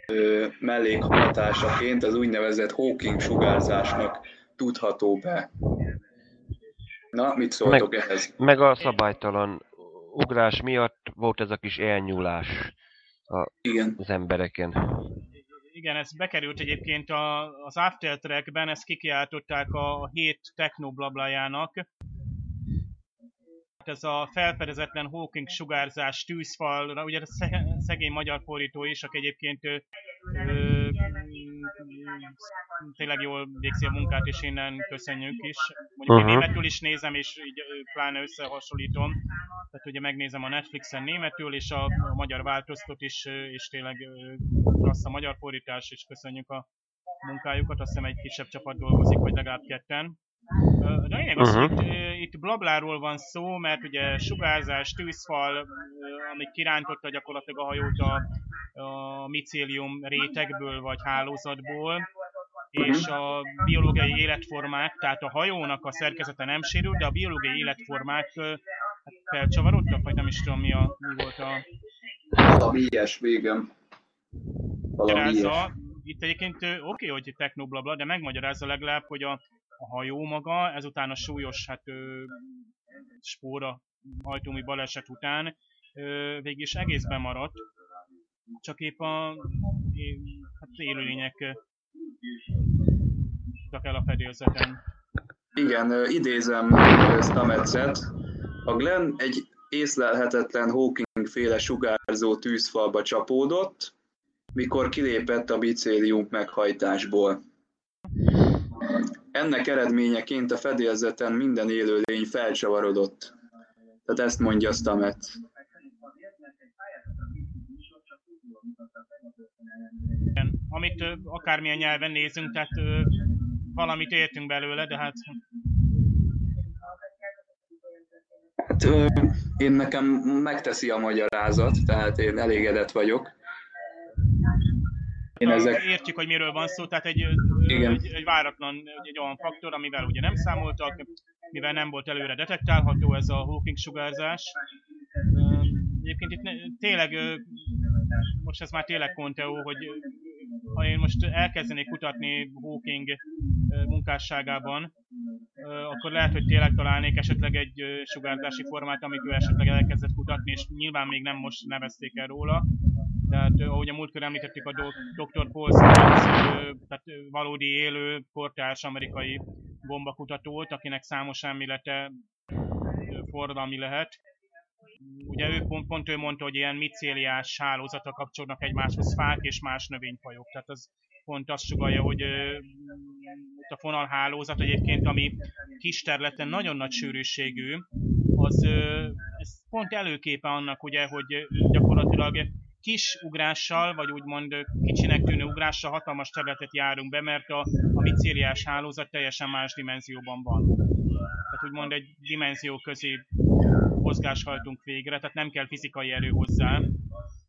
ö, mellékhatásaként az úgynevezett Hawking sugárzásnak tudható be. Na, mit szóltok Meg- ehhez? Meg a szabálytalan ugrás miatt volt ez a kis elnyúlás Igen. az embereken. Igen, ez bekerült egyébként a, az After Trackben, ezt kikiáltották a hét technoblablajának. Ez a felfedezetlen Hawking sugárzás tűzfalra, ugye ez sze- szegény magyar fordító is, aki egyébként ö, ö, tényleg jól végzi a munkát, és innen köszönjük is. Mondjuk én Mhm. németül is nézem, és így pláne összehasonlítom. Tehát ugye megnézem a Netflixen németül, és a, a magyar változtat is, és tényleg rossz a magyar fordítás, és köszönjük a munkájukat. Azt hiszem egy kisebb csapat dolgozik, vagy legalább ketten. De lényeg az, Mhm. hogy itt, itt blabláról van szó, mert ugye sugárzás, tűzfal, ami kirántotta gyakorlatilag a hajót a, a micélium rétegből vagy hálózatból, és a biológiai életformák, tehát a hajónak a szerkezete nem sérült, de a biológiai életformák hát felcsavarodtak, vagy nem is tudom mi, a, mi volt a Valami ilyesmi, igen. Valami magyarázza. Itt egyébként oké, hogy technoblabla, de megmagyarázza legalább, hogy a, a hajó maga ezután a súlyos hát, ö, spóra hajtómű baleset után ö, végig is egészben maradt, csak épp a hát élőlények tudtak el a fedélzeten. Igen, idézem ö, Stametset. A Glenn egy észlelhetetlen Hawking-féle sugárzó tűzfalba csapódott, mikor kilépett a bicélium meghajtásból. Ennek eredményeként a fedélzeten minden élőlény felcsavarodott. Tehát ezt mondja Stamets. Amit akármilyen nyelven nézünk, tehát valamit értünk belőle, de hát Hát, én nekem megteszi a magyarázat, tehát én elégedett vagyok. Én ezek... értjük, hogy miről van szó, tehát egy, Igen. egy, egy váratlan, egy, olyan faktor, amivel ugye nem számoltak, mivel nem volt előre detektálható ez a Hawking sugárzás. Egyébként itt tényleg, most ez már tényleg Conteo, hogy ha én most elkezdenék kutatni Hawking munkásságában, akkor lehet, hogy tényleg találnék esetleg egy sugárzási formát, amit ő esetleg elkezdett kutatni, és nyilván még nem most nevezték el róla. Tehát ahogy a múltkor említettük a Dr. Paul ö, tehát valódi élő, kortárs amerikai bombakutatót, akinek számos elmélete forradalmi lehet. Ugye ő pont, pont ő mondta, hogy ilyen micéliás hálózata kapcsolódnak egymáshoz fák és más növényfajok. Tehát az pont azt sugalja, hogy ö, a fonalhálózat egyébként, ami kis területen nagyon nagy sűrűségű, az ö, ez pont előképe annak, ugye, hogy gyakorlatilag kis ugrással, vagy úgymond kicsinek tűnő ugrással hatalmas területet járunk be, mert a, a micéliás hálózat teljesen más dimenzióban van. Tehát úgymond egy dimenzió közé mozgást hajtunk végre, tehát nem kell fizikai erő hozzá.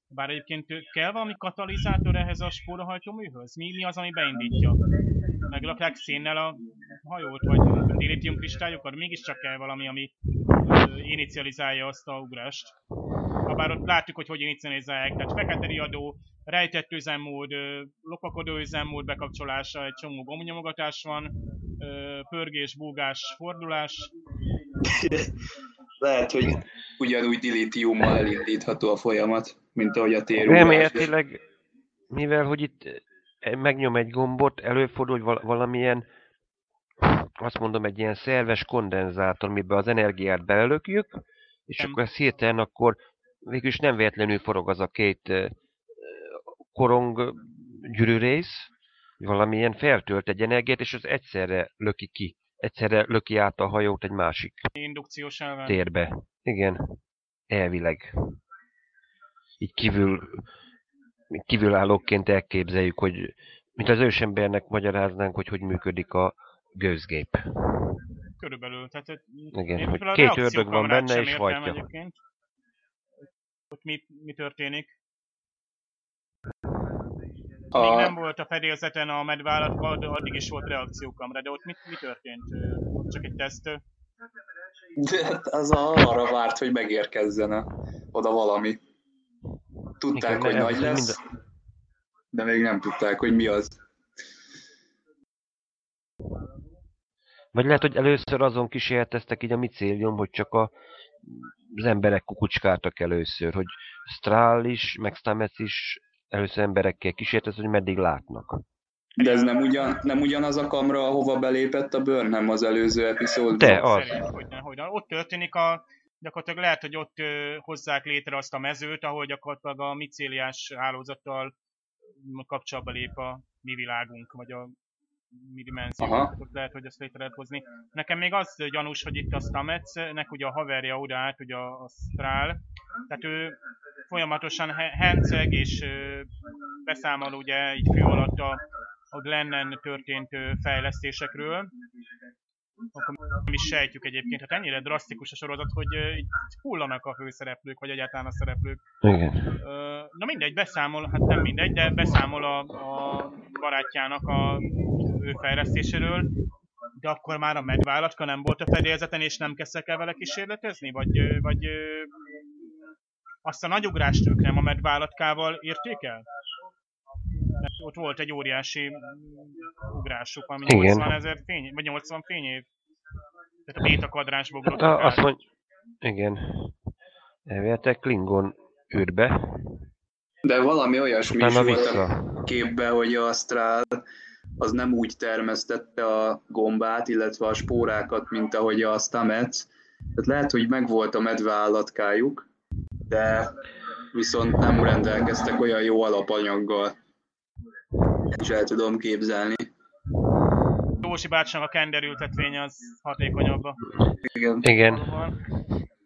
Bár egyébként kell valami katalizátor ehhez a spórahajtóműhöz? Mi, mi az, ami beindítja? Megrakják szénnel a hajót, vagy dilithium kristályokat? Mégiscsak kell valami, ami inicializálja azt a ugrást. Habár ott látjuk, hogy hogy inicializálják, tehát fekete riadó, rejtett üzemmód, lopakodó üzemmód bekapcsolása, egy csomó gombnyomogatás van, pörgés, búgás, fordulás, Lehet, hogy ugyanúgy dilítiummal elindítható a folyamat, mint ahogy a térúgás. Remélhetőleg, mivel hogy itt eh, megnyom egy gombot, előfordul, hogy val- valamilyen, azt mondom, egy ilyen szerves kondenzátor, amiben az energiát belelökjük, és Nem. akkor ez hirtelen akkor végülis nem véletlenül forog az a két eh, korong gyűrűrész, valamilyen feltölt egy energiát, és az egyszerre löki ki. Egyszerre löki át a hajót egy másik Indukciós elven. térbe. Igen, elvileg. Így kívül, kívülállóként elképzeljük, hogy mint az ősembernek magyaráznánk, hogy hogy működik a gőzgép. Körülbelül. Tehát, Igen, hogy két ördög van benne, és hajtja. Egyébként. Mi, mi történik? Még A, nem volt a fedélzeten a medvállatka, de addig is volt reakciókamera, de ott mi, mi történt? Csak egy teszt. de hát az arra várt, hogy megérkezzen oda valami. Tudták, Igen, hogy nagy lesz, de még nem tudták, hogy mi az. Vagy lehet, hogy először azon kísérleteztek így a micélium, hogy csak a, az emberek kukucskáltak először, hogy Strahl is, meg Stamets is először emberekkel kísérletez, hogy meddig látnak. De ez nem, ugyan, nem ugyanaz a kamra, ahova belépett a Burnham az előző epizódban? De, az. Szerint, hogy, hogy ott történik a, gyakorlatilag lehet, hogy ott ö, hozzák létre azt a mezőt, ahol gyakorlatilag a micéliás hálózattal m, kapcsolatba lép a mi világunk, vagy a mi. Ott lehet, hogy ezt létre lehet hozni. Nekem még az gyanús, hogy itt a Stametsnek ugye a haverja oda át, ugye a, a Strahl, tehát ő folyamatosan he- henceg és beszámol ugye így fő alatt a, a Glennen történt fejlesztésekről, akkor nem is sejtjük egyébként. Hát ennyire drasztikus a sorozat, hogy így hullanak a főszereplők, vagy egyáltalán a szereplők. Igen. Na mindegy, beszámol, hát nem mindegy, de beszámol a, a barátjának a ő fejlesztéséről, de akkor már a medvállatka nem volt a fedélzeten, és nem kezdtek el vele kísérletezni? Vagy, vagy azt a nagy ugrást ők nem a medvállatkával érték el? Mert ott volt egy óriási ugrásuk, ami Igen. 80 ezer fény, vagy 80 fényév. Tehát a béta kvadránsba ugrottak Hát, azt mondja, igen. Elvihetek Klingon űrbe, De valami olyasmi is volt a képbe, hogy a Astral az nem úgy termesztette a gombát, illetve a spórákat, mint ahogy a Stamets. Tehát lehet, hogy megvolt a medve állatkájuk, de viszont nem rendelkeztek olyan jó alapanyaggal. És el tudom képzelni. Jósi bácsának a kender ültetvénye az hatékonyabb Igen. Igen.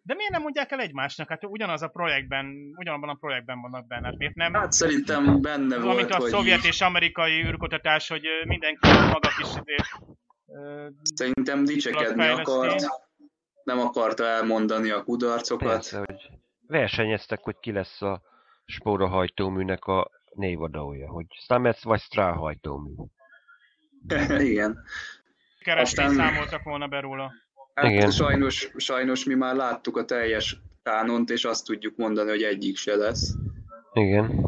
De miért nem mondják el egymásnak? Hát ugyanaz a projektben, ugyanabban a projektben vannak benne. Hát miért nem? Hát szerintem benne volt, a hogy szovjet és amerikai űrkutatás, hogy mindenki maga kis ö, szerintem dicsekedni akart, nem akarta elmondani a kudarcokat. Persze, versenyeztek, hogy ki lesz a spóra hajtóműnek a névadója, hogy Stamets vagy Strahl hajtómű. Igen. keresni Aztán- számoltak volna be róla. Hát Igen. sajnos, sajnos mi már láttuk a teljes kánont, és azt tudjuk mondani, hogy egyik se lesz. Igen.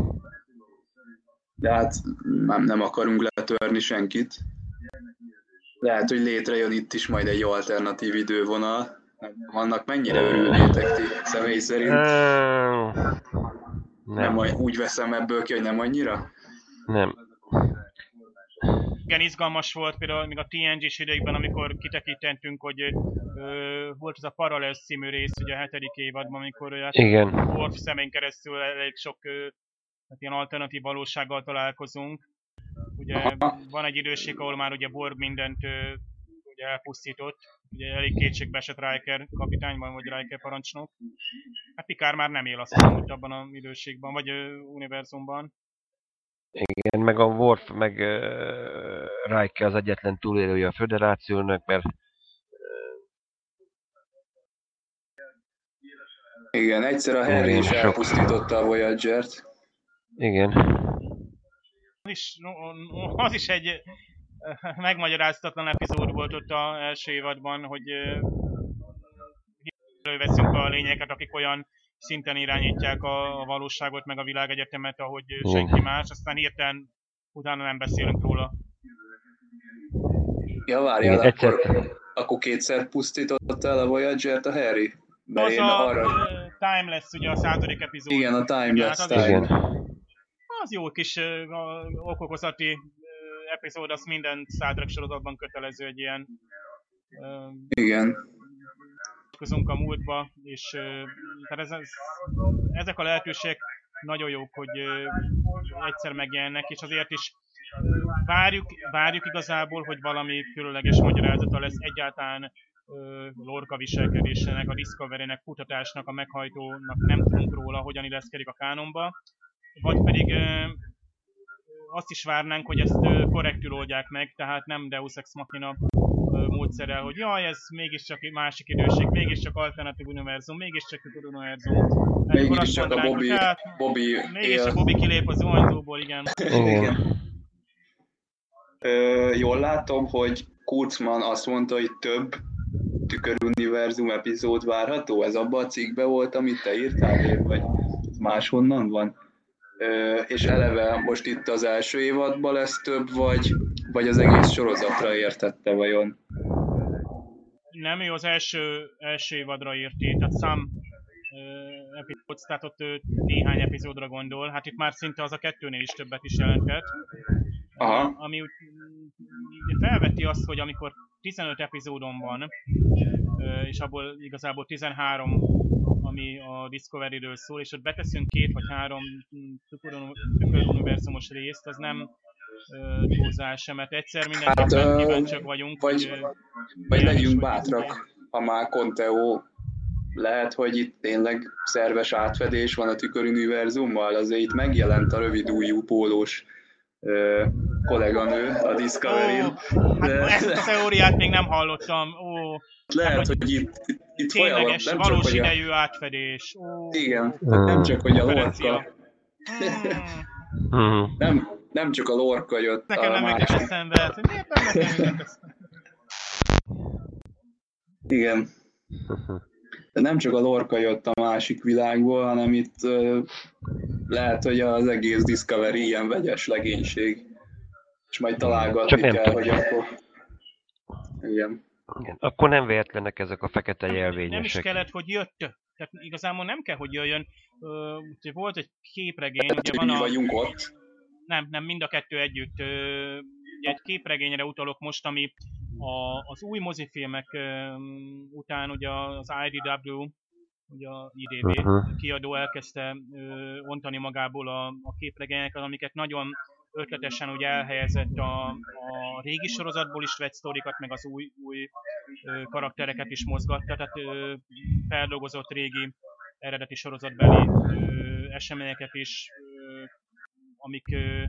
De hát nem, nem akarunk letörni senkit. Lehet, hogy létrejön itt is majd egy alternatív idővonal. Vannak mennyire örülnétek ti személy szerint? Nem, Nem, úgy veszem ebből ki, hogy nem annyira? nem. Igen, izgalmas volt például még a TNG-s ideigben, amikor kitekintentünk, hogy ö, volt az a Parallels című rész, ugye a hetedik évadban, amikor hát Igen. Worf szemén keresztül elég sok ö, hát ilyen alternatív valósággal találkozunk. Ugye van egy időség, ahol már ugye Borg mindent ö, ugye elpusztított. Ugye elég kétségbe esett Riker kapitányban, vagy Riker parancsnok. Hát Picard már nem él azt hogy abban az időségben, vagy ö, univerzumban. Igen, meg a Worf, meg uh, Riker az egyetlen túlélője a föderációnak, mert Igen, egyszer a Harry Igen, is sok. elpusztította a Voyager-t. igen. Az is, az is egy megmagyaráztatlan epizód volt ott az első évadban, hogy előveszünk a lényeket, akik olyan szinten irányítják a, a valóságot, meg a világegyetemet, ahogy senki más, aztán hirtelen utána nem beszélünk róla. Ja, várjál, Igen, egyszer- akkor, akkor kétszer pusztította el a Voyager-t a Harry? Mert Az én a arra... Timeless, ugye a századik epizód. Igen, a Timeless hát az Time. Igen. Az jó kis uh, okokozati epizód, az minden Trek sorozatban kötelező egy ilyen uh, Igen. közünk a múltba, és ö, tehát ez, ez, ezek a lehetőségek nagyon jók, hogy egyszer megjelennek, és azért is várjuk, várjuk igazából, hogy valami különleges magyarázata lesz egyáltalán Lorca viselkedésének, a Discovery-nek, kutatásnak, a meghajtónak nem tudunk róla, hogyan illeszkedik a kánonba, vagy pedig azt is várnánk, hogy ezt korrektül oldják meg, tehát nem Deus Ex Machina módszerrel, hogy jaj, ez mégiscsak másik időség, mégiscsak alternatív univerzum, mégiscsak univerzum. Mégiscsak a Bobby, hát, Bobby Mégiscsak Bobby kilép az zuhanyzóból, igen. igen. Ö, jól látom, hogy Kurzman azt mondta, hogy több tüköruniverzum epizód várható? Ez abban a cikkben volt, amit te írtál, vagy máshonnan van? És eleve most itt az első évadban lesz több, vagy, vagy az egész sorozatra értette vajon? Nem, ő az első, első évadra érti, tehát szám epizód, tehát ott néhány epizódra gondol. Hát itt már szinte az a kettőnél is többet is jelentett. Aha. Ami úgy, felveti azt, hogy amikor 15 epizódon van, és abból igazából 13 ami a Discovery-ről szól, és ott beteszünk két vagy három tüköruniverzumos részt, az nem túlzás sem, mert egyszer mindenképpen hát, kíváncsiak vagyunk. Vagy, hogy, vagy legyünk bátrak, ha már Conteo lehet, hogy itt tényleg szerves átfedés van a tüköruniverzummal, azért itt megjelent a rövid újú pólós kolléganő a Discovery-n. Oh, hát ezt a teóriát még nem hallottam. Ó, lehet, hát, hogy, hogy itt, itt tényleges, nem valós csak, idejű a... átfedés. Ó, igen, hmm. nem csak, hogy a lorka. Hmm. nem, nem csak a lorka jött Nekem a nem másik. eszembe, hogy miért nem nekem Igen. De nem csak a lorka jött a másik világból, hanem itt lehet, hogy az egész Discovery ilyen vegyes legénység. És majd találgatni kell, tudom. hogy akkor... Igen. Igen. Akkor nem véletlenek ezek a fekete jelvényesek. Nem is kellett, hogy jött. Tehát igazából nem kell, hogy jöjjön. Uh, volt egy képregény, ugye van a... vagyunk ott. Nem, nem, mind a kettő együtt. Ugye egy képregényre utalok most, ami a, az új mozifilmek uh, után ugye az IDW, ugye a IDV uh-huh. kiadó elkezdte uh, ontani magából a, a képregényeket, amiket nagyon ötletesen ugye elhelyezett a, a régi sorozatból is vett sztorikat, meg az új, új ö, karaktereket is mozgatta, tehát ö, feldolgozott régi eredeti sorozatbeli ö, eseményeket is, ö, amik ö,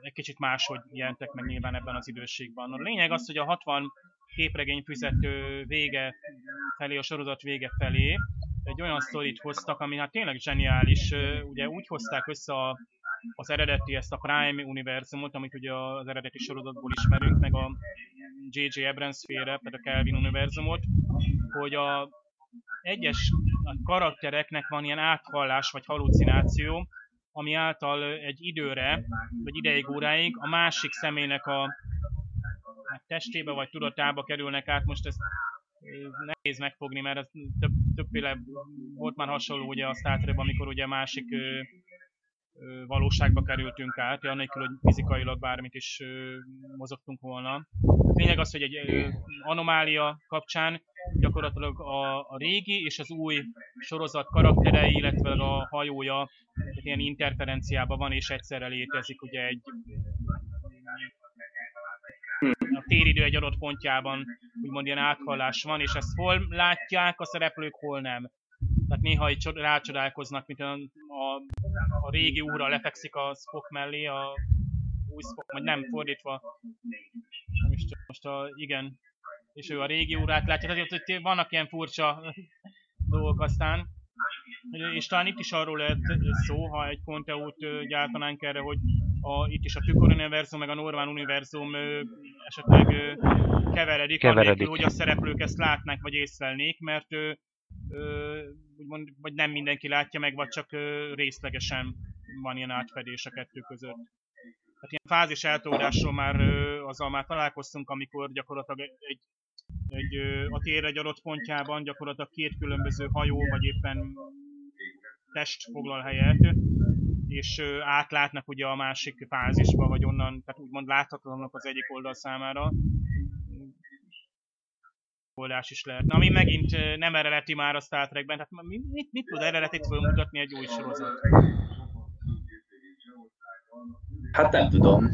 egy kicsit máshogy jelentek meg nyilván ebben az időségben. A lényeg az, hogy a 60 képregény fizető vége felé, a sorozat vége felé egy olyan sztorit hoztak, ami hát tényleg zseniális. Ugye úgy hozták össze a az eredeti, ezt a Prime univerzumot, amit ugye az eredeti sorozatból ismerünk, meg a J.J. Abrams féle, tehát a Kelvin univerzumot, hogy a egyes karaktereknek van ilyen áthallás vagy halucináció, ami által egy időre, vagy ideig óráig a másik személynek a testébe vagy tudatába kerülnek át. Most ezt nehéz megfogni, mert ez több, többféle volt már hasonló ugye a Star amikor ugye másik valóságba kerültünk át, annélkül, hogy fizikailag bármit is mozogtunk volna. Lényeg az, hogy egy anomália kapcsán gyakorlatilag a, a régi és az új sorozat karakterei, illetve a hajója egy ilyen interferenciában van, és egyszerre létezik ugye egy a téridő egy adott pontjában úgymond ilyen áthallás van, és ezt hol látják a szereplők, hol nem. Tehát néha így rácsodálkoznak, mint a, a, a régi úra lefekszik a Spock mellé, a új Spock, vagy nem, fordítva. Nem is tudom, most a, igen. És ő a régi órát látja, tehát hogy vannak ilyen furcsa dolgok aztán. És talán itt is arról lehet szó, ha egy Conteót gyártanánk erre, hogy a, itt is a Tükor univerzum, meg a Normál univerzum ö, esetleg ö, keveredik, keveredik. Annélkül, hogy a szereplők ezt látnák, vagy észlelnék, mert ö, úgymond, vagy nem mindenki látja meg, vagy csak részlegesen van ilyen átfedés a kettő között. Tehát ilyen fázis eltódásról már azzal már találkoztunk, amikor gyakorlatilag egy, egy a tér egy adott pontjában gyakorlatilag két különböző hajó, vagy éppen test foglal helyet, és átlátnak ugye a másik fázisba, vagy onnan, tehát úgymond láthatatlanok az egyik oldal számára, oldás is lehetne. Ami megint nem eredeti már a Star Trekben, tehát ma- mi- mit, mit tud eredetit fölmutatni egy új sorozat? Hát nem tudom.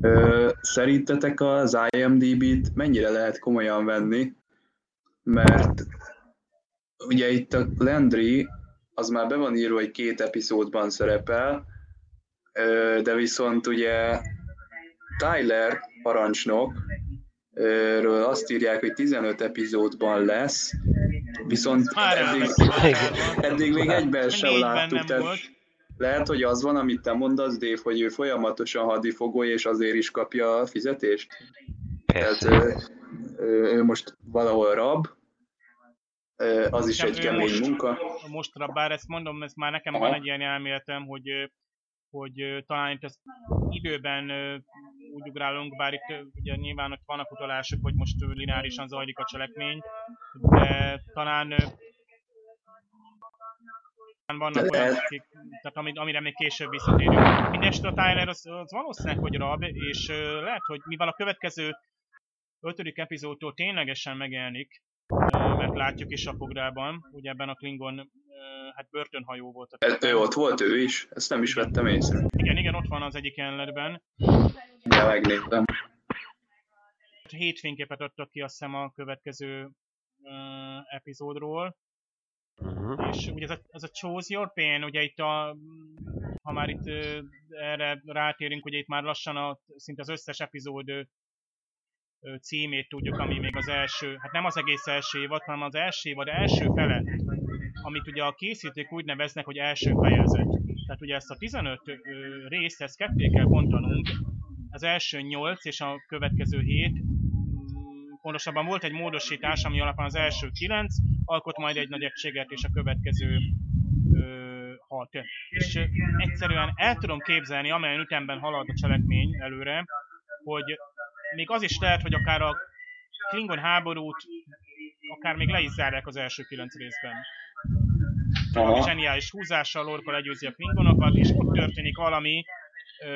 Ö, szerintetek az IMDb-t mennyire lehet komolyan venni? Mert ugye itt a Landry, az már be van írva, hogy két epizódban szerepel, de viszont ugye Tyler parancsnok, ről azt írják, hogy 15 epizódban lesz, viszont eddig, eddig még egyben sem láttuk, tehát volt. lehet, hogy az van, amit te mondasz, Dave, hogy ő folyamatosan hadifogoly, és azért is kapja a fizetést? Tehát Persze. ő, ő, ő most valahol rab, az is egy kemény most- munka. Mostra, bár ezt mondom, ez már nekem Aha. van egy ilyen elméletem, hogy, hogy talán itt az időben úgy ugrálunk, bár itt ugye nyilván ott vannak utalások, hogy most lineárisan zajlik a cselekmény, de talán vannak De olyan, lehet- akik, tehát amit, amire még később visszatérünk. Mindenesetre a Tyler az, az valószínűleg, hogy rab, és lehet, hogy mivel a következő ötödik epizódtól ténylegesen megjelenik, mert látjuk is a pográban, ugye ebben a Klingon, hát börtönhajó volt. a Ő ott volt ő is, ezt nem is vettem észre, Igen, igen, ott van az egyik jelenetben. de megnéztem. Hét fényképet adtak ki azt hiszem a következő ö, epizódról, Uh-huh. és ugye ez a, ez a Choose Your Pain, ugye itt a, ha már itt ö, erre rátérünk, ugye itt már lassan a, szinte az összes epizód címét tudjuk, ami még az első, hát nem az egész első évad, hanem az első évad első fele, amit ugye a készítők úgy neveznek, hogy első fejezet. Tehát ugye ezt a 15 ö, részt, ezt ketté kell bontanunk, az első 8 és a következő 7, pontosabban volt egy módosítás, ami alapján az első 9 alkot majd egy nagy egységet, és a következő 6. És egyszerűen el tudom képzelni, amelyen ütemben halad a cselekmény előre, hogy még az is lehet, hogy akár a Klingon háborút akár még le is zárják az első 9 részben. Aha. zseniális húzással Lorca legyőzi a Klingonokat, és ott történik valami ö,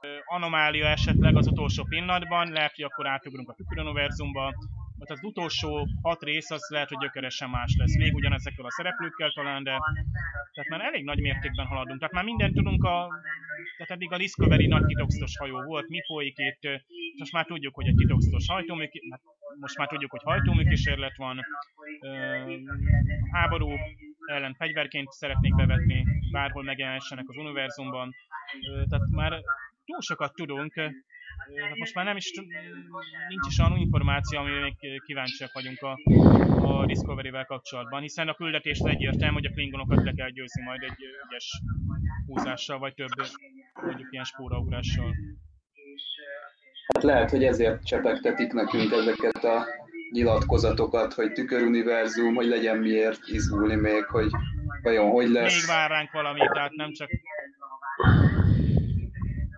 ö, anomália esetleg az utolsó pillanatban, lehet, hogy akkor átugrunk a tüköruniverzumba, mert az utolsó hat rész az lehet, hogy gyökeresen más lesz. Még ugyanezekkel a szereplőkkel talán, de tehát már elég nagy mértékben haladunk. Tehát már mindent tudunk a... Eddig a Discovery nagy titokzatos hajó volt, mi folyik itt, most már tudjuk, hogy egy titokzatos hajtómű, hát most már tudjuk, hogy hajtómű kísérlet van, háború ellen fegyverként szeretnék bevetni, bárhol megjelenhessenek az univerzumban. Tehát már túl sokat tudunk, tehát most már nem is, nincs is olyan információ, amire még kíváncsiak vagyunk a, a Discovery-vel kapcsolatban, hiszen a küldetés egyértelmű, hogy a klingonokat le kell győzni majd egy ügyes húzással, vagy több mondjuk ilyen spóraugrással. Hát lehet, hogy ezért csepegtetik nekünk ezeket a nyilatkozatokat, hogy tüköruniverzum, hogy legyen miért izgulni még, hogy vajon hogy Még lesz. vár ránk valami, tehát nem csak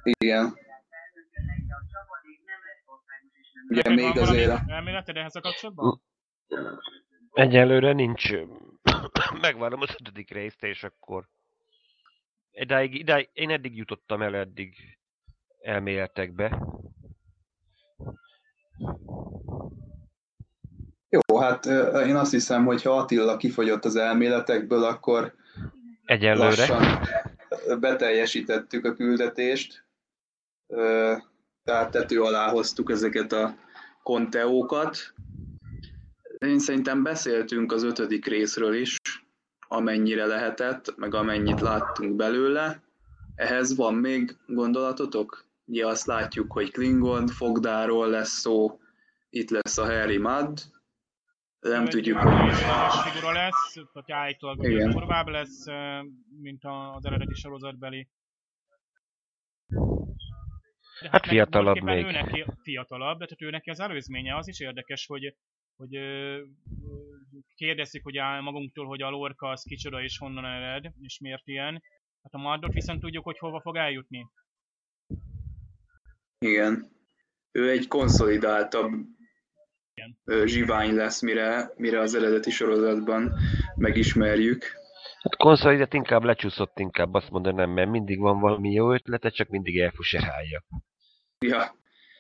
Igen. Ugye Neked még azért a... elméleted ehhez a kapcsolatban? Egyelőre nincs. Megvárom az ötödik részt, és akkor... Idáig, idáig, én eddig jutottam el eddig elméletekbe. Jó, hát én azt hiszem, hogy ha Attila kifogyott az elméletekből, akkor Egyelőre. lassan beteljesítettük a küldetést. Tehát tető alá hoztuk ezeket a konteókat. Én szerintem beszéltünk az ötödik részről is, amennyire lehetett, meg amennyit láttunk belőle. Ehhez van még gondolatotok? Ugye azt látjuk, hogy Klingon, Fogdáról lesz szó, itt lesz a Harry Mudd, nem Egy tudjuk, hogy figura lesz, tehát állítólag Igen. durvább lesz, mint a- az eredeti sorozatbeli. De Hát meg fiatalabb még. Ő neki fiatalabb, de tehát ő neki az előzménye, az is érdekes, hogy, hogy kérdezzük hogy magunktól, hogy a lorka az kicsoda és honnan ered, és miért ilyen. Hát a Mardot viszont tudjuk, hogy hova fog eljutni. Igen. Ő egy konszolidáltabb Igen. zsivány lesz, mire, mire az eredeti sorozatban megismerjük. Hát konszolidat inkább lecsúszott, inkább azt mondanám, mert mindig van valami jó ötlete, csak mindig elfuserálja. Ja,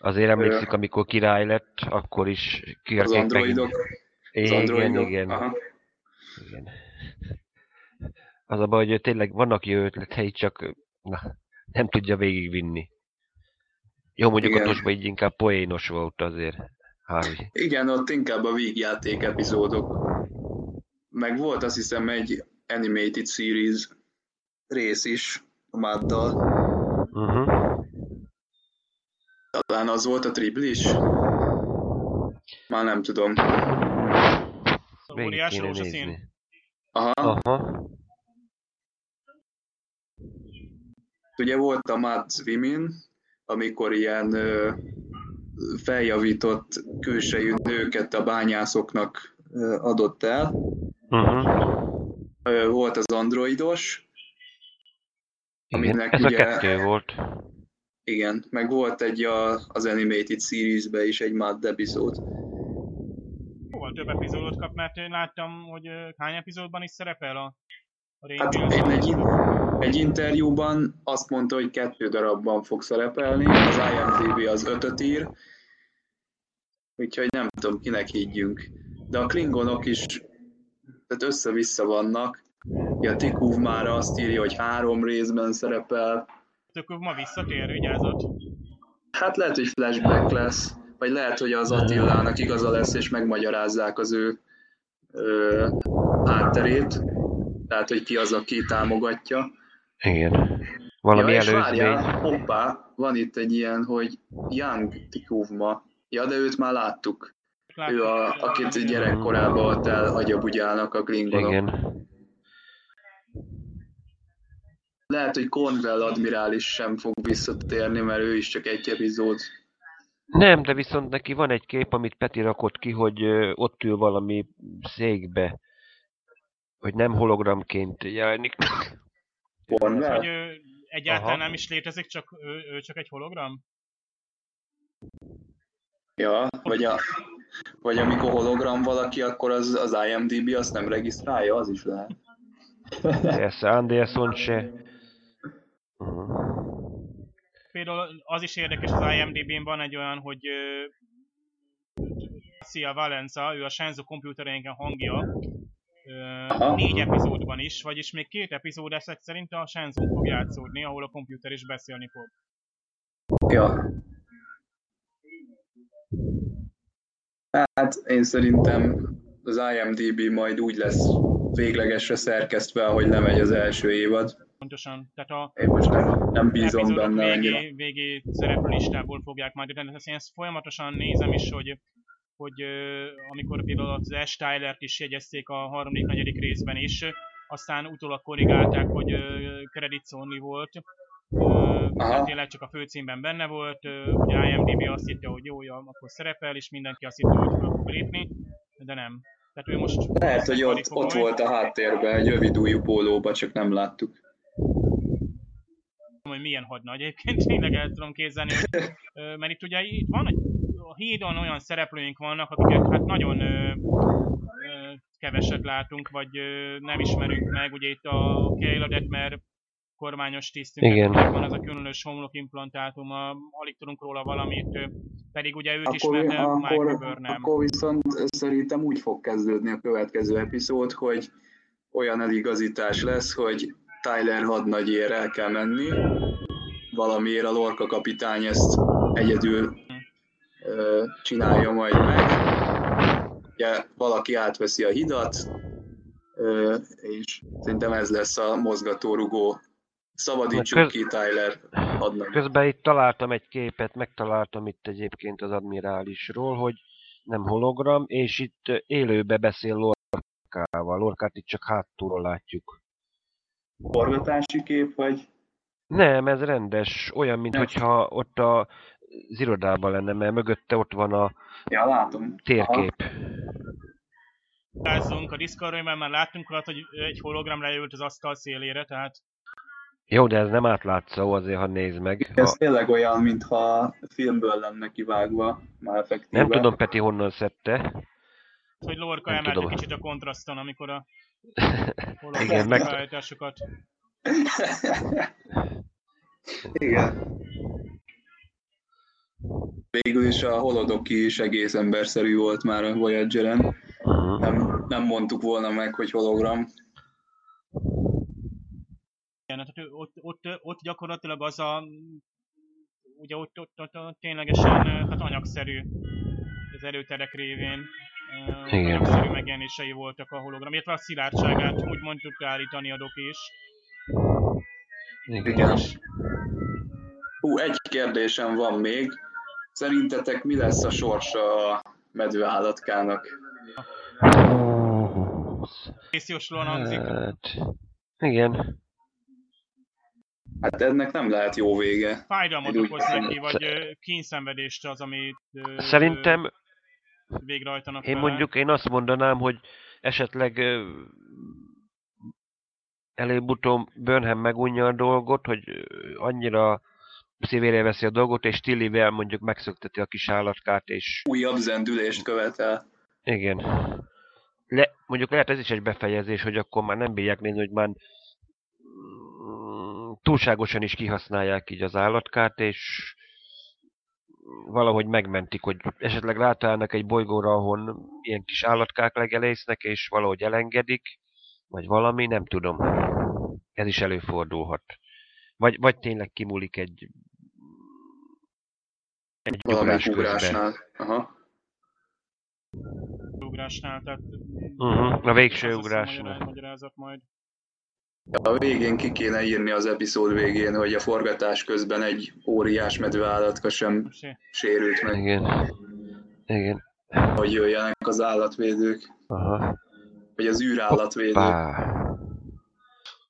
Azért emlékszik, amikor király lett, akkor is Az kérték androidok. Az Igen, androidok. igen, Aha. igen. Az a baj, hogy tényleg vannak jó ötletei, csak na, nem tudja végigvinni. Jó, mondjuk Igen. a tosba így inkább poénos volt azért. Harvey. Igen, ott inkább a vígjáték epizódok. Meg volt azt hiszem egy animated series rész is a Maddal. Uh-huh. Talán az volt a triplis? Már nem tudom. Óriás rózsaszín. Aha, Aha. ugye volt a Mad Women, amikor ilyen ö, feljavított külsejű nőket a bányászoknak ö, adott el. Uh-huh. Ö, Volt az androidos, Igen. Aminek Ez ugye- a kettő volt. Igen, meg volt egy a, az animated seriesbe is egy Mad epizód. Jóval több epizódot kap, mert én láttam, hogy hány epizódban is szerepel a, a Hát én egy, egy interjúban azt mondta, hogy kettő darabban fog szerepelni, az IMDb az ötöt ír, úgyhogy nem tudom, kinek higgyünk. De a klingonok is tehát össze-vissza vannak. Ja, Tikuv már azt írja, hogy három részben szerepel. Tök ma visszatér, vigyázat. Hát lehet, hogy flashback lesz, vagy lehet, hogy az Attilának igaza lesz, és megmagyarázzák az ő ö, hátterét. Tehát, hogy ki az, aki támogatja. Igen. Valami ja, és előzmény. várjál, hoppá, van itt egy ilyen, hogy Young Tikuvma. Ja, de őt már láttuk. Láttuk, Ő, a, akit gyerekkorában ott elhagyabugyálnak a klingonok. Igen. Lehet, hogy Cornwell admirális sem fog visszatérni, mert ő is csak egy epizód. Nem, de viszont neki van egy kép, amit Peti rakott ki, hogy ott ül valami székbe. Hogy nem hologramként jelenik. Cornwell? Hogy ő egyáltalán Aha. nem is létezik, csak ő, ő csak egy hologram? Ja, vagy, a, vagy amikor hologram valaki, akkor az, az IMDB azt nem regisztrálja, az is lehet. Persze, Anderson se. Uh-huh. Például az is érdekes, az IMDb-n van egy olyan, hogy ö, Sia Valenza, ő a Shenzhou komputereinken hangja, Aha. négy epizódban is, vagyis még két epizód ezek szerint a Shenzhou fog játszódni, ahol a komputer is beszélni fog. Ja. Hát én szerintem az IMDB majd úgy lesz véglegesre szerkesztve, ahogy lemegy az első évad. Pontosan. Tehát a Én most nem, nem bízom benne annyira. végé, végé szereplő listából fogják majd írni. Ezt én ezt folyamatosan nézem is, hogy, hogy amikor például az Ash Tyler-t is jegyezték a harmadik, negyedik részben is, aztán utólag korrigálták, hogy credits only volt. Tehát tényleg csak a főcímben benne volt, ugye IMDb azt hitte, hogy jó, ja, akkor szerepel, és mindenki azt hitte, hogy fel fog lépni, de nem. Tehát ő most Lehet, hogy ott, ott volt a háttérben, egy rövidújú pólóba, csak nem láttuk. Hogy milyen hadnagy. Egyébként tényleg el tudom képzelni, hogy, mert itt ugye itt van, egy, a hídon olyan szereplőink vannak, akiket hát nagyon ö, ö, keveset látunk, vagy ö, nem ismerünk meg. Ugye itt a Kayla Detmer kormányos tisztünk, Igen. van az a különös homlokimplantátum, a, alig tudunk róla valamit, pedig ugye őt Akkor, ismerte Michael akkor, Burnham. akkor viszont szerintem úgy fog kezdődni a következő epizód, hogy olyan eligazítás lesz, hogy Tyler hadnagyért el kell menni, valamiért a Lorca kapitány ezt egyedül ö, csinálja majd meg. Ugye valaki átveszi a hidat, ö, és szerintem ez lesz a mozgatórugó. Szabadítsuk Köz- ki Tyler hadnagy. Közben itt találtam egy képet, megtaláltam itt egyébként az admirálisról, hogy nem hologram, és itt élőbe beszél Lorkával. Lorkát itt csak hátulról látjuk. Forgatási kép, vagy? Nem, ez rendes, olyan, mint Nem. hogyha ott a az irodában lenne, mert mögötte ott van a Ja, látom. Térkép. Lázzunk a Discordról, mert már láttunk olyat, hogy egy hologram leült az asztal szélére, tehát Jó, de ez nem átlátszó azért, ha nézd meg. Ez Ha, tényleg olyan, mintha filmből lenne kivágva, már effektíve. nem tudom, Peti honnan szedte. hogy Lorca Nem emelt tudom. egy kicsit a kontraszton, amikor a Igen, meg. Igen. végül is a holodoki is egész emberszerű volt már a Voyager-en. Uh-huh. Nem, nem mondtuk volna meg, hogy hologram. Igen, tehát ott, ott, ott gyakorlatilag az a, ugye ott, ott, ott, ott ténylegesen hát anyagszerű az erőterek révén Igen. anyagszerű megjelenései voltak a hologram, illetve a szilárdságát úgymond tudta állítani a doki is. Igen. Hú, egy kérdésem van még. Szerintetek mi lesz a sorsa a medveállatkának? Kész jóslóan hangzik. Hát, igen. Hát ennek nem lehet jó vége. Fájdalmat úgy okoz neki, vagy kényszenvedést az, amit Szerintem végrehajtanak Én vele. mondjuk én azt mondanám, hogy esetleg előbb-utóbb Burnham megunja a dolgot, hogy annyira szívére veszi a dolgot, és Tillivel mondjuk megszökteti a kis állatkát, és Újabb zendülést követel. igen. Le, mondjuk lehet ez is egy befejezés, hogy akkor már nem bírják nézni, hogy már mm, túlságosan is kihasználják így az állatkát, és valahogy megmentik, hogy esetleg rátalálnak egy bolygóra, ahol ilyen kis állatkák legelésznek, és valahogy elengedik, vagy valami, nem tudom. Ez is előfordulhat. Vagy, vagy tényleg kimúlik egy egy ugrás ugrásnál. Aha. ugrásnál, tehát Mhm, a végső ugrásnál. magyará- magyarázat majd. A végén ki kéne írni az epizód végén, hogy a forgatás közben egy óriás medveállatka sem Sé- sérült meg, Igen. Igen. hogy jöjjenek az állatvédők, Aha. vagy az űrállatvédők. Pá.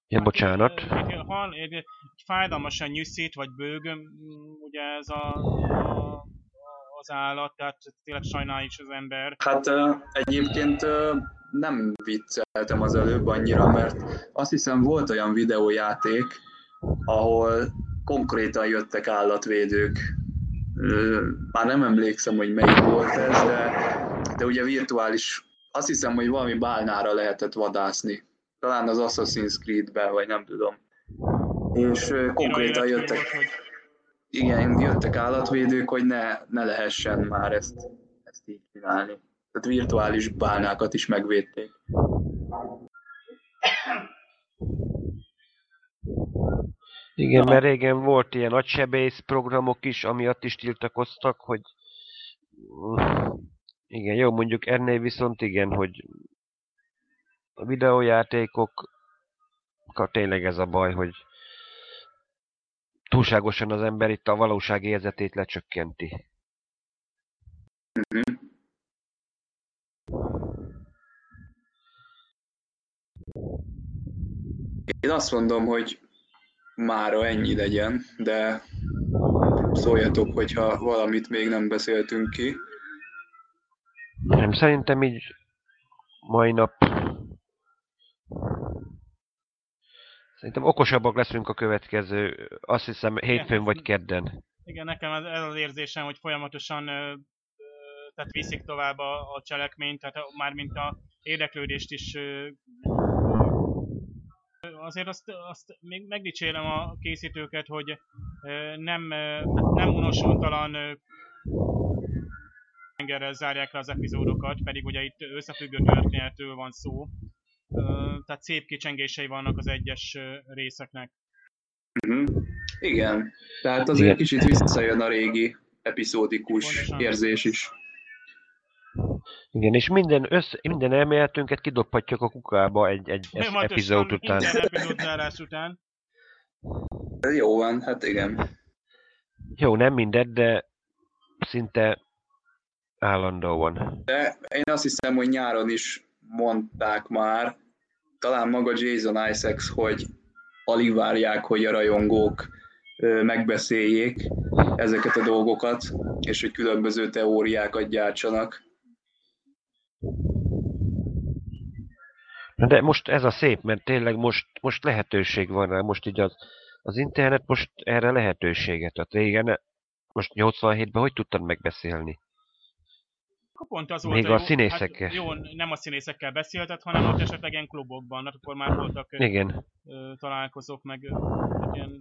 Ja, bocsánat. Egy, hal, egy, egy fájdalmasan nyűszít, vagy bőg, mm, ugye ez a, a, az állat, tehát tényleg sajnálja is az ember. Hát egyébként nem vicceltem az előbb annyira, mert azt hiszem volt olyan videójáték, ahol konkrétan jöttek állatvédők. Már nem emlékszem, hogy melyik volt ez, de, de ugye virtuális, azt hiszem, hogy valami bálnára lehetett vadászni. Talán az Assassin's Creed-ben, vagy nem tudom. És konkrétan jöttek, igen, jöttek állatvédők, hogy ne, ne lehessen már ezt, ezt így csinálni. Tehát virtuális bálnákat is megvédték. Igen, mert régen volt ilyen agysebész programok is, amiatt is tiltakoztak, hogy igen, jó, mondjuk ennél viszont igen, hogy a videójátékok tényleg ez a baj, hogy túlságosan az ember itt a valóság érzetét lecsökkenti. Mhm. Én azt mondom, hogy mára ennyi legyen, de szóljatok, hogyha valamit még nem beszéltünk ki. Nem, szerintem így mai nap Szerintem okosabbak leszünk a következő, azt hiszem hétfőn vagy kedden. Igen, nekem ez, ez az érzésem, hogy folyamatosan ö, tehát viszik tovább a, a cselekményt, tehát mármint a érdeklődést is ö, azért azt, azt még megdicsérem a készítőket, hogy nem, nem unosultalan ö, tengerrel zárják le az epizódokat, pedig ugye itt összefüggő történetről van szó. Tehát szép kicsengései vannak az egyes részeknek. Mhm. Igen, tehát azért Igen. kicsit visszajön a régi epizódikus Pontosan. érzés is. Igen, és minden, össze, minden elméletünket kidobhatjuk a kukába egy, egy es- Folyamatosan epizód után. Minden után. Jó van, hát igen. Jó, nem mindet, de szinte állandóan. De én azt hiszem, hogy nyáron is mondták már, talán maga Jason Isaacs, hogy alig várják, hogy a rajongók megbeszéljék ezeket a dolgokat, és hogy különböző teóriákat gyártsanak. De most ez a szép, mert tényleg most, most lehetőség van rá, most így az, az internet most erre lehetőséget ad. Régen, most 87-ben hogy tudtad megbeszélni? Pont az Még volt a színészekkel. Hát jó, nem a színészekkel beszéltet, hanem ott esetleg ilyen klubokban, hát akkor már voltak Igen. ö, találkozók, meg ö, hát ilyen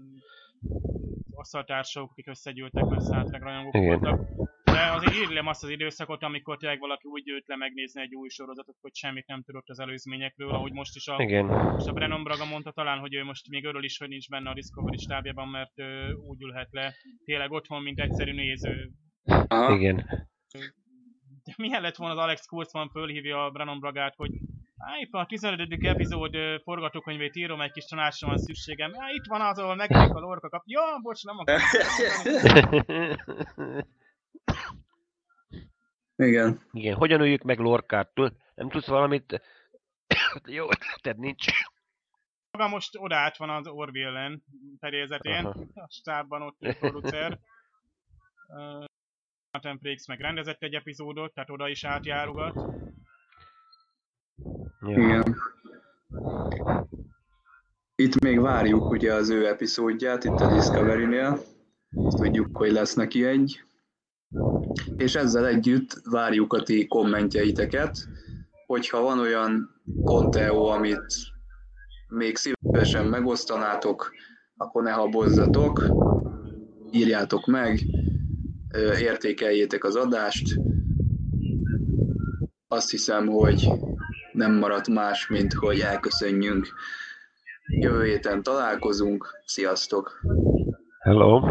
asztaltársak, akik összegyűltek, mert Trek rajongók Igen. voltak. De azért írlem azt az időszakot, amikor tényleg valaki úgy jött le megnézni egy új sorozatot, hogy semmit nem tudott az előzményekről, ahogy most is a, Igen. most a Brennan Braga mondta talán, hogy ő most még örül is, hogy nincs benne a Discovery stábjában, mert ő úgy ülhet le tényleg otthon, mint egyszerű néző. Aha. Igen. De milyen lett volna az Alex Kurtzman fölhívja a Brennan Bragát, hogy Á, éppen a 15. epizód forgatókönyvét írom, egy kis tanácsra van szükségem. Á, itt van az, ahol megjelenik a lorka kap. Ja, bocs, nem akarom. Igen. Igen, hogyan öljük meg Lorkát? Tud- Nem tudsz valamit... Jó ötleted nincs. Maga most oda át van az Orville-en fedélzetén, Aha. a stábban ott egy producer. Uh, Nathan Frakes meg rendezett egy epizódot, tehát oda is átjárogat. Ja. Igen. Itt még várjuk ugye az ő epizódját, itt a Discovery-nél. Azt tudjuk, hogy lesz neki egy. És ezzel együtt várjuk a ti kommentjeiteket, hogyha van olyan konteó, amit még szívesen megosztanátok, akkor ne habozzatok, írjátok meg, értékeljétek az adást. Azt hiszem, hogy nem maradt más, mint hogy elköszönjünk. Jövő héten találkozunk. Sziasztok! Hello.